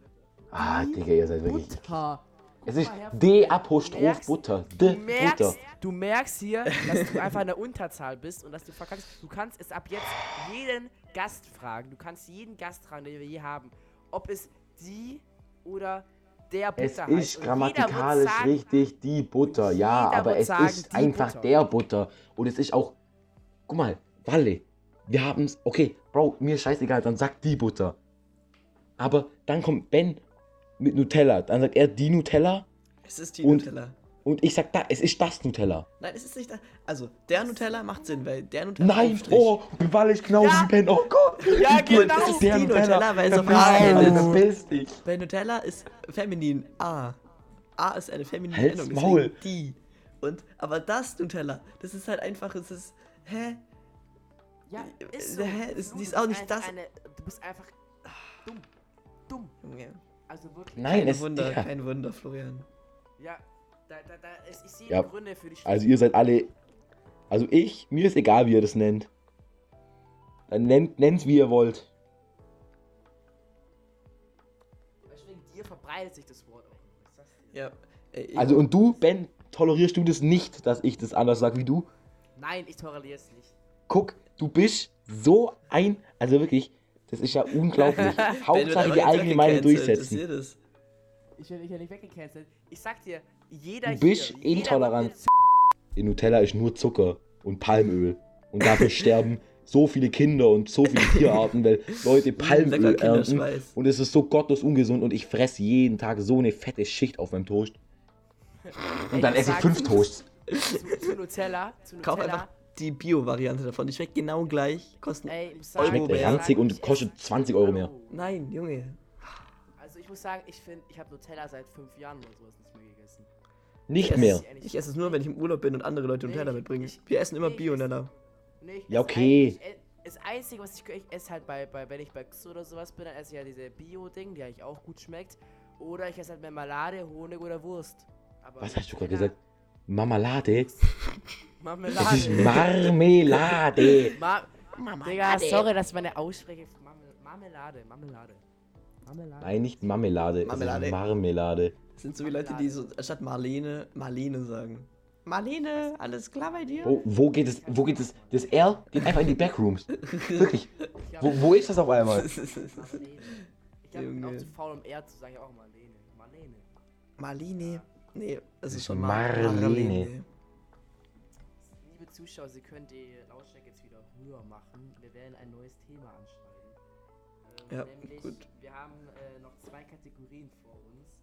Ah, Digga, ihr seid wirklich. Butter. Es ist D du Apostroph merkst- Butter. Merkst, Butter. du merkst hier, dass du einfach eine Unterzahl bist und dass du verkackst. Du kannst es ab jetzt jeden Gast fragen. Du kannst jeden Gast fragen, den wir je haben, ob es die oder der Butter Es heißt. ist Und jeder wird grammatikalisch sagen, richtig die Butter, ja, aber es sagen, ist einfach Butter. der Butter. Und es ist auch. Guck mal, Walle, wir haben es. Okay, Bro, mir ist scheißegal, dann sag die Butter. Aber dann kommt Ben mit Nutella. Dann sagt er die Nutella Es ist die Und- Nutella. Und ich sag da, es ist das Nutella. Nein, es ist nicht das. Also, der Nutella macht Sinn, weil der Nutella. Nein, Aufstrich- oh, Walle ist genau Ja. wie Ben. Oh Gott. Ja, Ich bin- genau. Das ist der die Nutella, weil es auf A verpiss dich. Weil Nutella ist feminin. A. A ist eine feminine Halt's Endung. Maul. Die. Und, aber das Nutella, das ist halt einfach, es ist. Hä? Ja, ist so. hä, ist- die ist auch nicht das- Eine, du bist einfach dumm. Dumm. Junge. Also wirklich. Nein, Kein Wunder, Digga. kein Wunder, Florian. Ja, da, da, da, ich sehe Ja, Gründe für die Also ihr seid alle. Also ich, mir ist egal, wie ihr das nennt. Dann nennt, nennt's wie ihr wollt. Wegen dir verbreitet sich das Wort auch. Ja. Ich- Also und du, Ben, tolerierst du das nicht, dass ich das anders sag wie du? Nein, ich toleriere es nicht. Guck, du bist so ein. Also wirklich, das ist ja unglaublich. Hauptsache die eigene Meinung durchsetzen. Ich will dich ja nicht weggecancelt. Ich sag dir, jeder Du bist hier, intolerant. In Nutella ist nur Zucker und Palmöl. Und dafür sterben so viele Kinder und so viele Tierarten, weil Leute Palmöl ernten. Und es ist so gottlos ungesund und ich fresse jeden Tag so eine fette Schicht auf meinem Toast. Und dann esse ich fünf Toasts. zu, zu Nutella, zu Kauf Nutella. einfach die Bio-Variante davon. Die schmeckt genau gleich. Kosten. Ey, sagen, Schmeckt ranzig und kostet esse- 20 Euro mehr. Nein, Junge. Also ich muss sagen, ich finde, ich habe Nutella seit fünf Jahren oder sowas nicht mehr gegessen. Nicht Ich mehr. esse- Ich esse es nur, wenn ich im Urlaub bin und andere Leute Nee, Nutella mitbringen. Wir essen immer Bio-Nutella. Ja, okay. Das Einzige, was ich, ich esse halt bei, bei, wenn ich bei X oder sowas bin, dann esse ich ja diese Bio-Ding, die eigentlich auch gut schmeckt. Oder ich esse halt Marmelade, Honig oder Wurst. Aber Was hast du gerade gesagt? Marmelade? Marmelade. Das ist Marmelade. Ma Digga, sorry, dass meine Aussprache Marmelade, Marmelade. Marmelade. Nein, nicht Marmelade. Marmelade. Es Marmelade. Das sind so wie Leute, die so anstatt Marlene, Marlene sagen. Marlene, alles klar bei dir? Wo, wo geht es? Wo geht es? Das R geht einfach in die Backrooms. Wirklich. Ich Wo, wo ist das auf einmal? Marlene. Ich glaube, ich bin auch zu faul, um R zu sagen, ja auch Marlene. Marlene. Marlene. Nee, das Das ist schon Mar Marlene. Liebe Zuschauer, Sie können die Lautstärke jetzt wieder höher machen. Wir werden ein neues Thema anschneiden. Ja, nämlich, gut. wir haben äh, noch zwei Kategorien vor uns.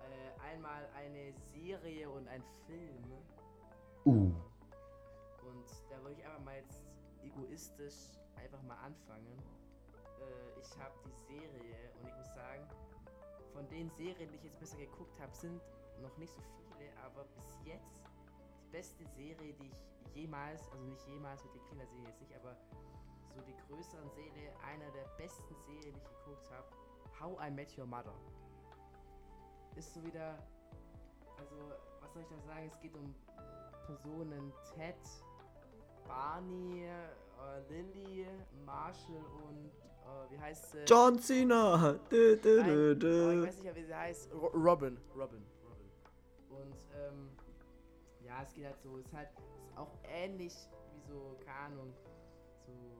Äh, einmal eine Serie und ein Film. Uh. Und da würde ich einfach mal jetzt egoistisch einfach mal anfangen. Äh, ich habe die Serie und ich muss sagen, von den Serien, die ich jetzt besser geguckt habe, sind noch nicht so viele, aber bis jetzt die beste Serie, die ich jemals, also nicht jemals mit den Kinderserien jetzt nicht, aber so die größeren Serie, einer der besten Serien, die ich geguckt habe, How I Met Your Mother. Ist so wieder also, was soll ich da sagen? Es geht um Personen Ted, Barney, äh, Lily, Marshall und äh, wie heißt sie? John Cena! Dö, dö, Nein, dö, oh, dö. ich weiß nicht wie sie heißt. Ro Robin. Robin. Robin. Und ähm, ja, es geht halt so, ist halt ist auch ähnlich wie so, keine Ahnung, so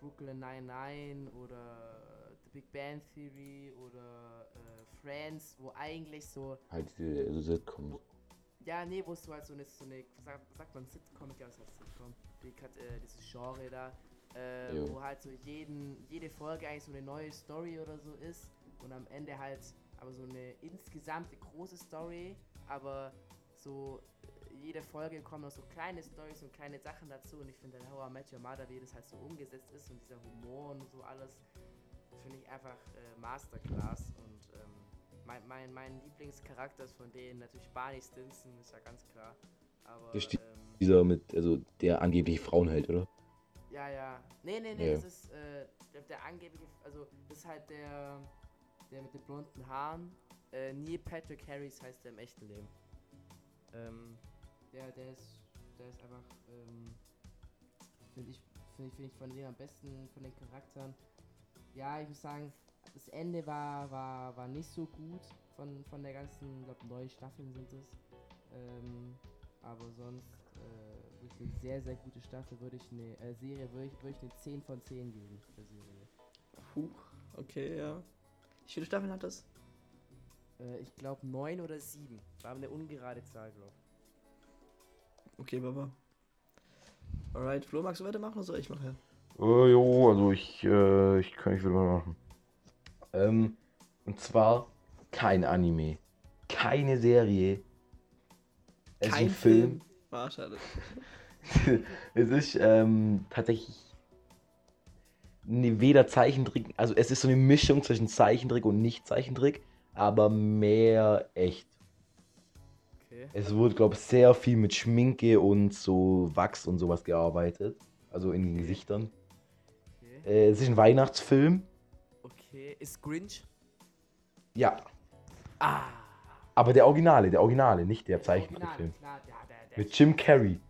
Brooklyn 99 oder The Big Bang Theory oder äh, Friends, wo eigentlich so, Halt diese also Sitcom. ja, nee, wo es so halt so eine, so eine sagt, sagt man Sitcom, ja, was heißt Sitcom? Die, Kat- äh, dieses Genre da, äh, wo halt so jeden, jede Folge eigentlich so eine neue Story oder so ist und am Ende halt aber so eine insgesamt eine große Story, aber so jede Folge kommen noch so kleine Stories und kleine Sachen dazu und ich finde How I Met Your Mother, wie das halt so umgesetzt ist und dieser Humor und so alles, finde ich einfach äh, Masterclass und ähm, mein, mein, mein Lieblingscharakter ist von denen natürlich Barney Stinson, ist ja ganz klar. Aber Der steht- ähm, Dieser mit, also der angeblich Frauenheld, oder? ja, ja. Nee, nee, nee, Ja. das ist äh, der, der angebliche, also das ist halt der, der mit den blonden Haaren. Äh, Neil Patrick Harris heißt der im echten Leben. Ähm, der, der ist, der ist einfach, ähm, finde ich, finde ich, finde ich von denen am besten, von den Charakteren. Ja, ich muss sagen, das Ende war, war, war nicht so gut von, von der ganzen, ich glaube, neue Staffeln sind es. Ähm, aber sonst äh, wirklich eine sehr, sehr gute Staffel, würde ich eine äh, Serie, würde ich, würde ich eine 10 von 10 geben, der Serie. Puh, okay, ja. Wie viele Staffeln hat das? Äh, ich glaube 9 oder 7. War eine ungerade Zahl, glaube Okay, Baba. Alright, Flo, magst du weitermachen oder soll ich machen? Äh, jo, also ich, äh, ich kann, ich würde mal machen. Ähm, und zwar kein Anime, keine Serie. Es ist ein Film. Ah, schade. es ist ähm, tatsächlich nee, weder Zeichentrick, also es ist so eine Mischung zwischen Zeichentrick und Nicht-Zeichentrick, aber mehr echt. Okay. Es wurde, glaube ich, sehr viel mit Schminke und so Wachs und sowas gearbeitet. Also in den Gesichtern. Okay. Äh, es ist ein Weihnachtsfilm. Okay. Ist Grinch? Ja, Ah! aber der Originale, der Originale, nicht der Original, Zeichentrickfilm. Mit Jim Carrey.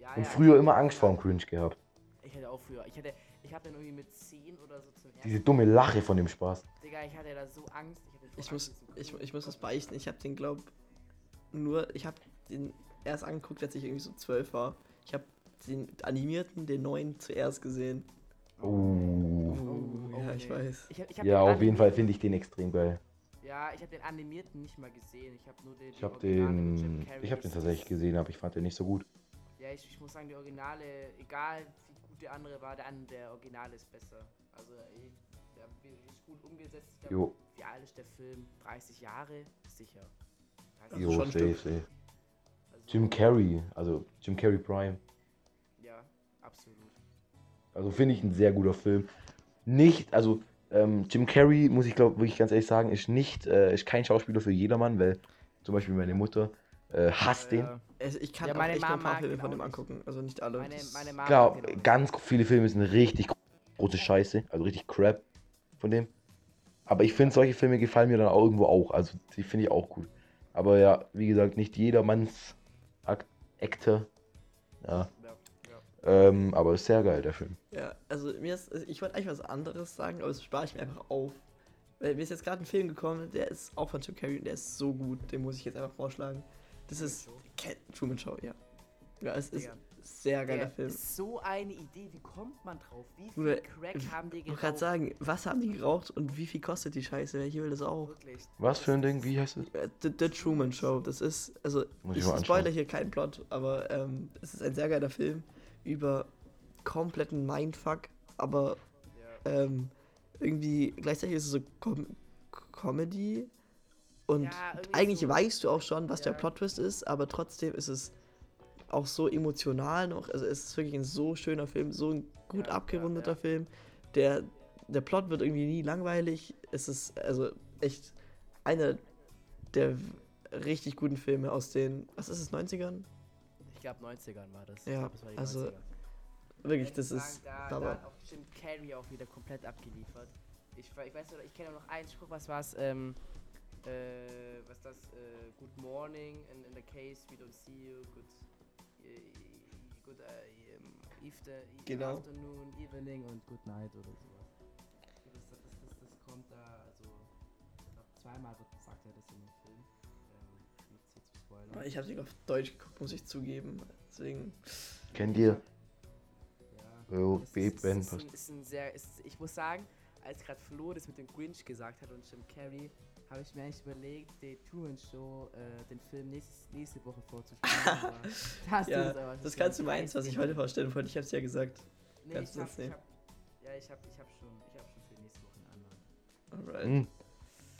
ja, Und ja, früher ich- immer Angst vor dem Cringe gehabt. Ich hatte auch früher. Ich hatte, ich habe dann irgendwie mit 10 oder so zum Diese dumme Lache von dem Spaß. Digga, ich hatte da so Angst. Ich, hatte so Ich Angst, muss, ich, ich muss was beichten. Ich habe den, glaub, nur, ich habe den erst angeguckt, als ich irgendwie so zwölf war. Ich habe den animierten, den neuen zuerst gesehen. Oh. Oh, ja, ich nee. weiß. Ich hab, ich hab Ja, auf jeden Fall finde ich den extrem geil. Ja, ich habe den animierten nicht mal gesehen. Ich habe nur den. Ich habe den, ich habe den tatsächlich gesehen, aber ich fand den nicht so gut. Ja, ich, ich muss sagen, die Originale, egal wie gut der andere war, der, der Originale ist besser. Also, eh, der ist gut umgesetzt. Ich glaub, Jo, Wie alt ist der Film? 30 Jahre? Sicher. 30 Also jo, safe, safe. Also, Jim Carrey, also Jim Carrey Prime. Ja, absolut. Also finde ich ein sehr guter Film. Nicht, also ähm, Jim Carrey, muss ich glaube wirklich ganz ehrlich sagen, ist nicht, äh, ist kein Schauspieler für jedermann, weil zum Beispiel meine Mutter äh, hasst den. Ja, Also ich kann Ja, auch meine echt nur ein Mama paar Filme von dem angucken. Also nicht alle. meine, meine Mama. Klar, ganz viele Filme sind richtig große Scheiße, also richtig Crap von dem. Aber ich finde, solche Filme gefallen mir dann auch irgendwo auch. Also die finde ich auch gut. Aber ja, wie gesagt, nicht jedermanns Ak Actor. Ja. Ähm, aber ist sehr geil, der Film. Ja, also mir ist, also ich wollte eigentlich was anderes sagen, aber das spare ich mir einfach auf. Weil mir ist jetzt gerade ein Film gekommen, der ist auch von Jim Carrey und der ist so gut, den muss ich jetzt einfach vorschlagen. Das ist Show? Cat Truman Show, ja. Ja, es ist. Sehr geiler Der Film. ist so eine Idee, wie kommt man drauf? Wie viel Bruder, Crack haben die Ich wollte gerade geraucht? sagen, was haben die geraucht und wie viel kostet die Scheiße? Welche will das auch? Wirklich. Was für ein Ding? Wie heißt es? Äh, The, The Truman Show, das ist, also Muss ich ich anschauen. hier keinen Plot, aber ähm, es ist ein sehr geiler Film über kompletten Mindfuck, aber Ja. ähm, irgendwie gleichzeitig ist es so Com Comedy und Ja, eigentlich so- weißt du auch schon, was der Ja. Plot-Twist ist, aber trotzdem ist es auch so emotional noch, also es ist wirklich ein so schöner Film, so ein gut Ja, ja, abgerundeter ja. Film, der, der Plot wird irgendwie nie langweilig, es ist also echt einer der richtig guten Filme aus den, was ist es, 90ern? Ich glaube 90ern war das. Ja, glaub, das war die also 90er. Wirklich, Ich das muss ist sagen, da, da hat auch Jim Carrey auch wieder komplett abgeliefert. Ich, ich weiß noch, ich kenne noch einen Spruch, was war's, ähm, äh, was das, uh, good morning, and in the case we don't see you, good, good uh, after, Genau. afternoon, evening und good night oder sowas. Das, das, das, das, kommt da, also, ich glaube, zweimal wird sagt er das in dem Film. Ähm, nicht hier zu spoilern. Ich habe sie auf Deutsch geguckt, muss ich zugeben. Deswegen. Kennt ihr? Ja. Oh, Das Babe, ist, Ben, ist, ist, ein, ist ein sehr, ist, ich muss sagen, als gerade Flo das mit dem Grinch gesagt hat und Jim Carrey, habe ich mir eigentlich überlegt, die Truman Show, äh, den Film nächstes, nächste Woche vorzuspielen. aber da hast du Ja, aber nicht das kannst du meins, was ich heute vorstellen wollte. Ich habe es ja gesagt. Nee, kannst ich du hab, ich hab, ja, ich habe ich hab schon, ich hab schon für nächste Woche einen anderen. Alright. Hm.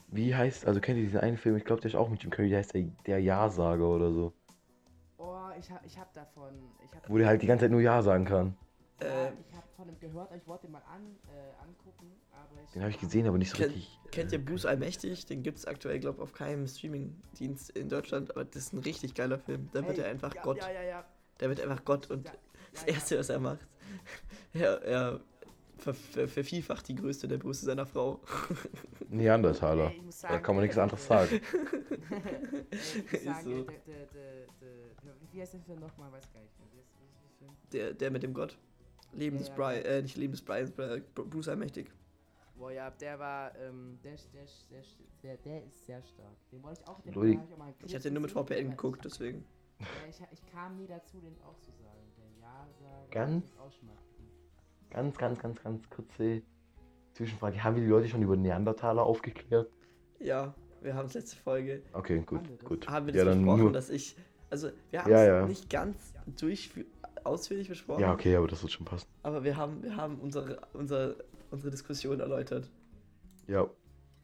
Wie heißt, also kennt ihr diesen einen Film? Ich glaube, der ist auch mit Jim Carrey, der heißt der, der Ja-Sager oder so. Oh, ich hab, ich hab davon, ich hab Wo der halt die ganze Zeit nur Ja sagen kann. Ja, Äh, ich habe von ihm gehört, ich wollte ihn mal an, äh, angucken, aber ich Den habe ich gesehen, aber nicht so Kennt- richtig. Kennt ihr Bruce Allmächtig? Den gibt es aktuell, glaube ich, auf keinem Streaming-Dienst in Deutschland, aber das ist ein richtig geiler Film. Da wird Ey, er einfach ja, Gott. Ja, ja, ja. Der wird einfach Gott und ja, das ja, Erste, was er macht, er, er ver ver vervielfacht die Größe der Brüste seiner Frau. Neandertaler. Ey, ich muss Da sagen, kann man nichts äh, anderes äh, sagen. Ey, ich muss Ist sagen, so. der, der, der, der, der, wie heißt der Film nochmal? Weiß gar nicht? Der, der mit dem Gott. Leben des Ja, ja. Brian, äh, nicht Leben des Brian, äh, Bruce Allmächtig. Boah, ja, der war, ähm, der, ist- der, der, ist- der, der ist sehr stark. Den wollte ich auch, den hab ich auch mal Ich den nur mit VPN geguckt, deswegen. Ja, ich, ich kam nie dazu, den auch zu sagen. Der. Ganz? schon mal gucken. Ganz, ganz, ganz, ganz kurze Zwischenfrage. Haben wir die Leute schon über Neandertaler aufgeklärt? Ja, wir haben es letzte Folge. Okay, gut, Haben wir das? gut. Haben wir ja, das dann besprochen, nur. dass ich. Also, wir haben Ja, es ja. nicht ganz durch ausführlich besprochen. Ja, okay, aber das wird schon passen. Aber wir haben, wir haben unsere, unsere, unsere Diskussion erläutert. Ja.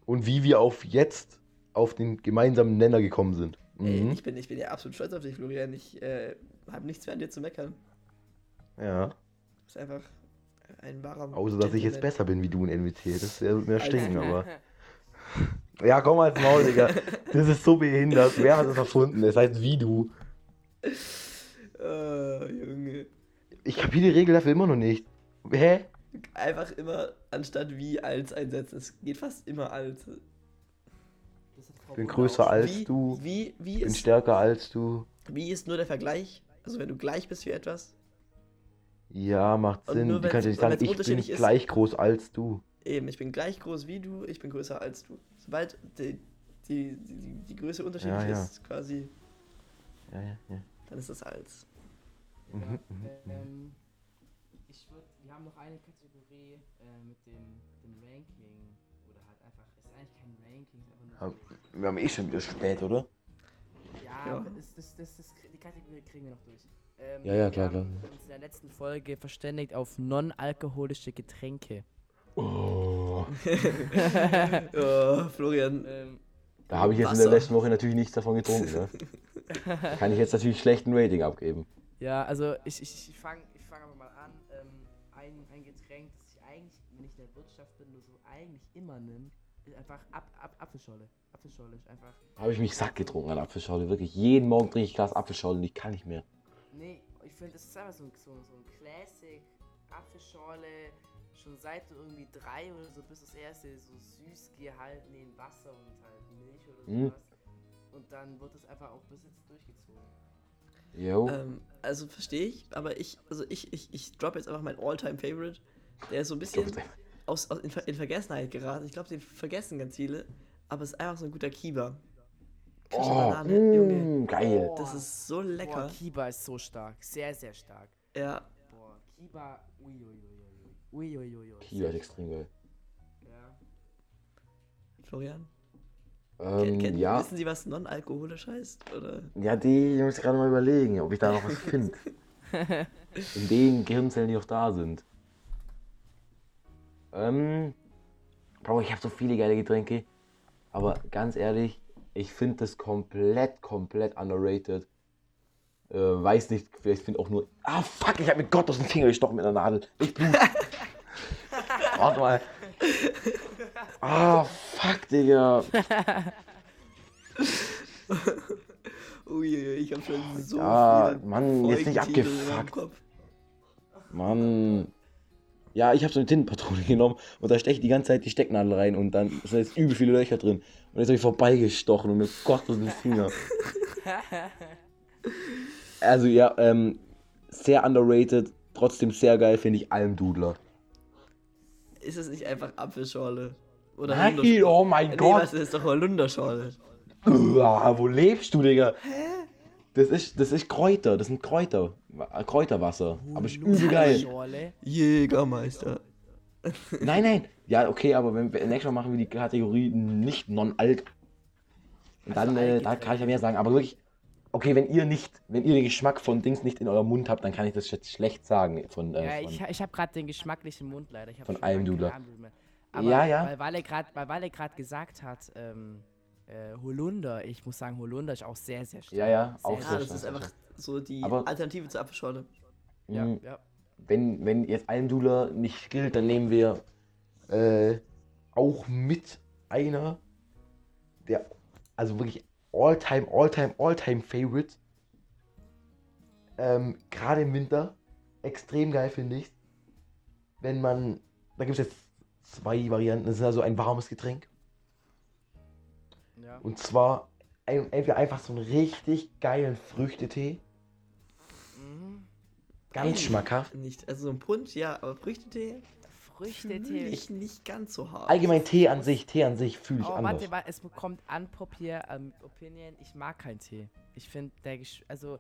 Und wie wir auf jetzt auf den gemeinsamen Nenner gekommen sind. Ey, Mhm. ich, bin, ich bin ja absolut stolz auf dich, Florian. Ich äh, habe nichts mehr an dir zu meckern. Ja. Du bist einfach ein wahrer. Außer, dass ich jetzt Gentleman. besser bin wie du in NWT. Das wird mir stinken, aber. Ja, komm als Maul, Digga. Das ist so behindert. Wer hat das erfunden? Es heißt wie du. Oh, Junge. Ich kapiere die Regel dafür immer noch nicht. Hä? Einfach immer anstatt wie als einsetzen. Es geht fast immer als. Ich bin größer als wie, du. Wie, wie, bin ist, stärker als du. wie ist nur der Vergleich? Also, wenn du gleich bist wie etwas. Ja, macht Sinn. nur Du kannst ja nicht sagen, ich bin ist. gleich groß als du. Eben, ich bin gleich groß wie du, ich bin größer als du. Sobald die, die, die, die Größe unterschiedlich Ja, ja. ist, quasi, Ja, ja, ja. dann ist das als. Ja, Mhm, mhm, ähm, ich würde, wir haben noch eine Kategorie äh, mit dem, dem Ranking oder halt einfach, es ist eigentlich kein Ranking, einfach nur so, Wir haben eh schon wieder spät, oder? ja, Ja. aber Das, das, das, das, die Kategorie kriegen wir noch durch. Ähm, Ja, ja, wir klar, haben klar. uns in der letzten Folge verständigt auf non-alkoholische Getränke. Oh. Oh, Florian, Ähm, Da habe ich jetzt in der Wasser. letzten Woche natürlich nichts davon getrunken. Ne? Kann ich jetzt natürlich schlecht ein Rating abgeben. Ja, also ich, ich, ich fange ich fang aber mal an. Ähm, ein, ein Getränk, das ich eigentlich, wenn ich in der Wirtschaft bin, nur so eigentlich immer nehme, ist einfach Ap Ap Apfelschorle. Apfelschorle ist einfach. Habe ich mich satt getrunken an Apfelschorle. Wirklich. Jeden Morgen trinke ich Glas Apfelschorle und ich kann nicht mehr. Nee, ich finde, das ist einfach so ein, so, so ein Classic Apfelschorle. Schon seit du irgendwie drei oder so bist, das erste so süß gehalten in Wasser und halt Milch oder Mhm. sowas. Und dann wird es einfach auch bis jetzt durchgezogen. Jo. ähm, also verstehe ich, aber ich, also ich, ich, ich drop jetzt einfach mein All-Time Favorite. Der ist so ein bisschen aus, aus, in, Ver in Vergessenheit geraten. Ich glaube, den vergessen ganz viele, aber es ist einfach so ein guter Kiba. Kirsche Oh, Banane, Junge. mm, geil. Das ist so Boah, lecker. Kiba ist so stark. Sehr, sehr stark. Ja, Boah, Kiba. Uiuiuiui. Uiuiuiui. Kiwi ist extrem geil. Ja. Florian. Ähm, Ken, ja. Wissen Sie, was non-alkoholisch heißt? Oder? ja, die muss ich gerade mal überlegen, ob ich da noch was finde. In den Gehirnzellen, die noch da sind. Ähm, Bro, ich habe so viele geile Getränke. Aber ganz ehrlich, ich finde das komplett, komplett underrated. Äh, weiß nicht, vielleicht finde auch nur. Ah, fuck, ich habe mir Gott aus dem Finger gestochen mit einer Nadel. Ich blut. Warte mal. Ah, fuck, Digga. Uiuiui, ich habe schon so Ja, viele Mann, jetzt nicht abgefuckt. Mann. Ja, ich habe so eine Tintenpatrone genommen und da steche ich die ganze Zeit die Stecknadel rein und dann sind jetzt übel viele Löcher drin. Und jetzt habe ich vorbeigestochen und mir kostet den Finger. Also ja, ähm, sehr underrated, trotzdem sehr geil finde ich Almdudler. Ist es nicht einfach Apfelschorle? Oder Nein, Holunderschorle? oh mein Nee, Gott. was, das ist doch Holunderschorle. Uah, wo lebst du, Digga? Das ist, das ist Kräuter, das sind Kräuter. Wa- Kräuterwasser. Aber ist übel geil. Jägermeister. Nein, nein. Ja, okay, aber wenn wir nächstes Mal machen wir die Kategorie nicht non-alk. Und dann, Also äh, da kann ich ja mehr sagen. Aber wirklich, okay, wenn ihr nicht, wenn ihr den Geschmack von Dings nicht in eurem Mund habt, dann kann ich das jetzt schlecht sagen. Von, äh, Ja, von, ich, ich habe gerade den geschmacklichen Mund leider. Von schon lange Aber Ja, ja. Weil Walle gerade weil gerade gesagt hat, ähm, äh, Holunder, ich muss sagen, Holunder ist auch sehr, sehr stark. Ja, ja, auch sehr, Ja, sehr das stark, ist sehr einfach so die Aber- Alternative zur Apfelschorle. Ja, mh, ja. wenn, wenn jetzt Almdudler nicht gilt, dann nehmen wir äh, auch mit einer der, also wirklich all-time, all-time, all-time Favorite. Ähm, Gerade im Winter. Extrem geil finde ich. Wenn man, da gibt es jetzt zwei Varianten. Das ist also ein warmes Getränk. ja. Und zwar ein, entweder einfach so einen richtig geilen Früchtetee. Mhm. Ganz schmackhaft. Nicht, also so ein Punsch, ja, aber Früchtetee Früchtetee. fühle ich nicht ganz so hart. Allgemein Tee an sich, Tee an sich fühle ich Oh, anders. warte, warte, es kommt an Papier, ähm, Opinion, ich mag keinen Tee. Ich finde, der Gesch also.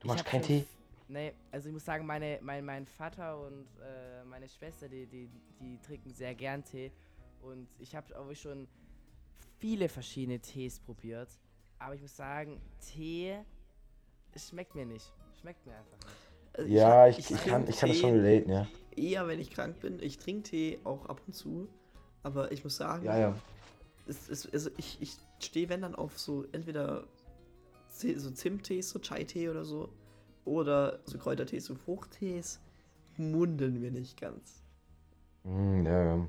Du magst keinen Tee? Nee, also ich muss sagen, meine, mein, mein Vater und äh, meine Schwester, die, die, die trinken sehr gern Tee. Und ich habe auch schon viele verschiedene Tees probiert. Aber ich muss sagen, Tee schmeckt mir nicht. Schmeckt mir einfach nicht. Also Ja, ich, ich, trink kann, ich kann das schon relaten, ja. Eher, wenn ich krank bin. Ich trinke Tee auch ab und zu. Aber ich muss sagen, Ja, ja. Es, es, also ich, ich stehe, wenn dann, auf so entweder so Zimttees, so Chai-Tee oder so. Oder so Kräutertees, so Fruchttees. Mundeln wir nicht ganz. Mm, ja, ja. Ja.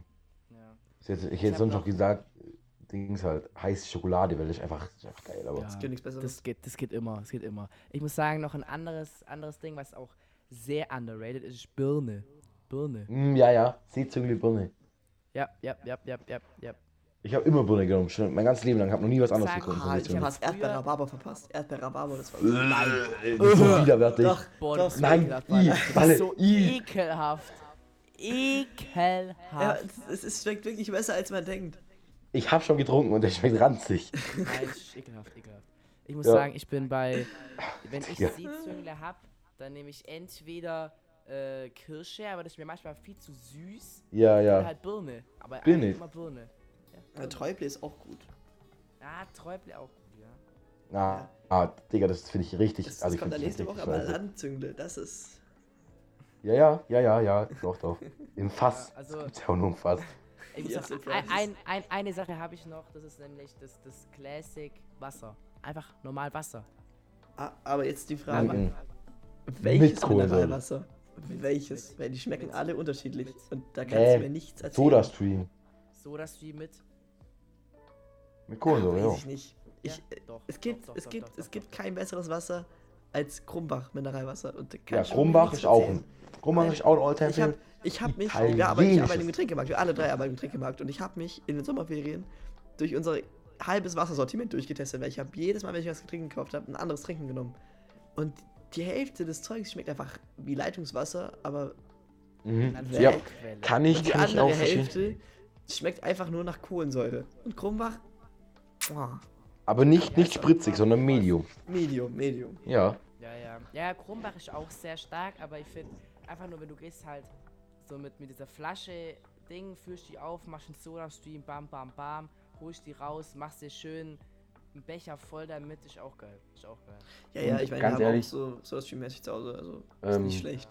Ich hätte, ich Ich sonst noch- gesagt, Dings halt, heiße Schokolade, weil das ist einfach, das ist einfach geil, aber. Ja. Es gibt nichts Besseres. Das geht, das geht immer, das geht immer. Ich muss sagen, noch ein anderes, anderes Ding, was auch sehr underrated ist, ist Birne. Birne. Mm, ja, ja, Seezüngli Birne. Ja, ja, ja, ja, ja, ja. Ich habe immer Birne genommen, schon mein ganzes Leben lang, habe noch nie was anderes Sag mal, von ich Seezüngli. hab- Du hast Erdbeer-Rhabarber verpasst. Erdbeer-Rhabarber, das war. Äh, das ist so widerwärtig. Doch, Boah, das Nein, ekelhaft, i. Das ist so i. ekelhaft. Ja, Ekelhaft. es, es ist, schmeckt wirklich besser, als man denkt. Ich habe schon getrunken und der schmeckt ranzig. Nein, ekelhaft, ekelhaft. Ich muss Ja. sagen, ich bin bei, wenn ich Ja. Seezüngle hab, dann nehme ich entweder äh, Kirsche, aber das ist mir manchmal viel zu süß. Ja, Oder ja. halt Birne. Aber Birne. eigentlich immer Birne. Ja, Träuble ist auch gut. Ah, Träuble auch gut, ja. Ah, ah Digga, das finde ich richtig. Das, das also ich kommt dann nächste richtig Woche, aber. Landzüngle, das ist. Ja, ja, ja, ja, ja, doch, doch. Im Fass. Ja, also- das gibt's ja auch nur im Fass. Ich muss Ja, sagen, so ein, ein, ein, eine Sache habe ich noch, das ist nämlich das, das Classic Wasser. Einfach normal Wasser. Ah, aber jetzt die Frage: Mhm. Welches. Mineralwasser? Welches? Weil die schmecken mit- alle unterschiedlich. mit- Und da kannst Äh, du mir nichts erzählen. Soda Stream. Soda Stream mit. Mit Kohlensäure, Weiß ja. ich nicht. Ich, ja, äh, doch, es gibt, doch, doch, es doch, gibt, doch, es gibt kein besseres Wasser als Krumbach Mineralwasser. Und Ja, Krumbach ist auch ein. Krumbach ist auch ein Alltime Ich habe ich hab mich, wir arbeiten, ich arbeite im Getränkemarkt, wir alle drei arbeiten im Getränkemarkt und ich habe mich in den Sommerferien durch unser halbes Wassersortiment durchgetestet, weil ich habe jedes Mal, wenn ich was zu trinken gekauft habe, ein anderes Trinken genommen. Und die Hälfte des Zeugs schmeckt einfach wie Leitungswasser, aber Mhm. Ja, kann ich, und die kann ich auch verstehen. Schmeckt einfach nur nach Kohlensäure. Und Krumbach, boah, Aber nicht, nicht spritzig, sondern Medium. Medium, Medium. Ja. Ja, ja. Ja, Krumbach ist auch sehr stark, aber ich finde, einfach nur, wenn du gehst halt so mit, mit dieser Flasche Ding, führst die auf, machst einen Soda-Stream, bam, bam, bam, holst die raus, machst dir schön einen Becher voll damit, ist auch geil. Ist auch geil. Ja, ja, ich meine, wir ganz haben ehrlich- auch so, so streammäßig zu Hause, also ist Ähm, nicht schlecht.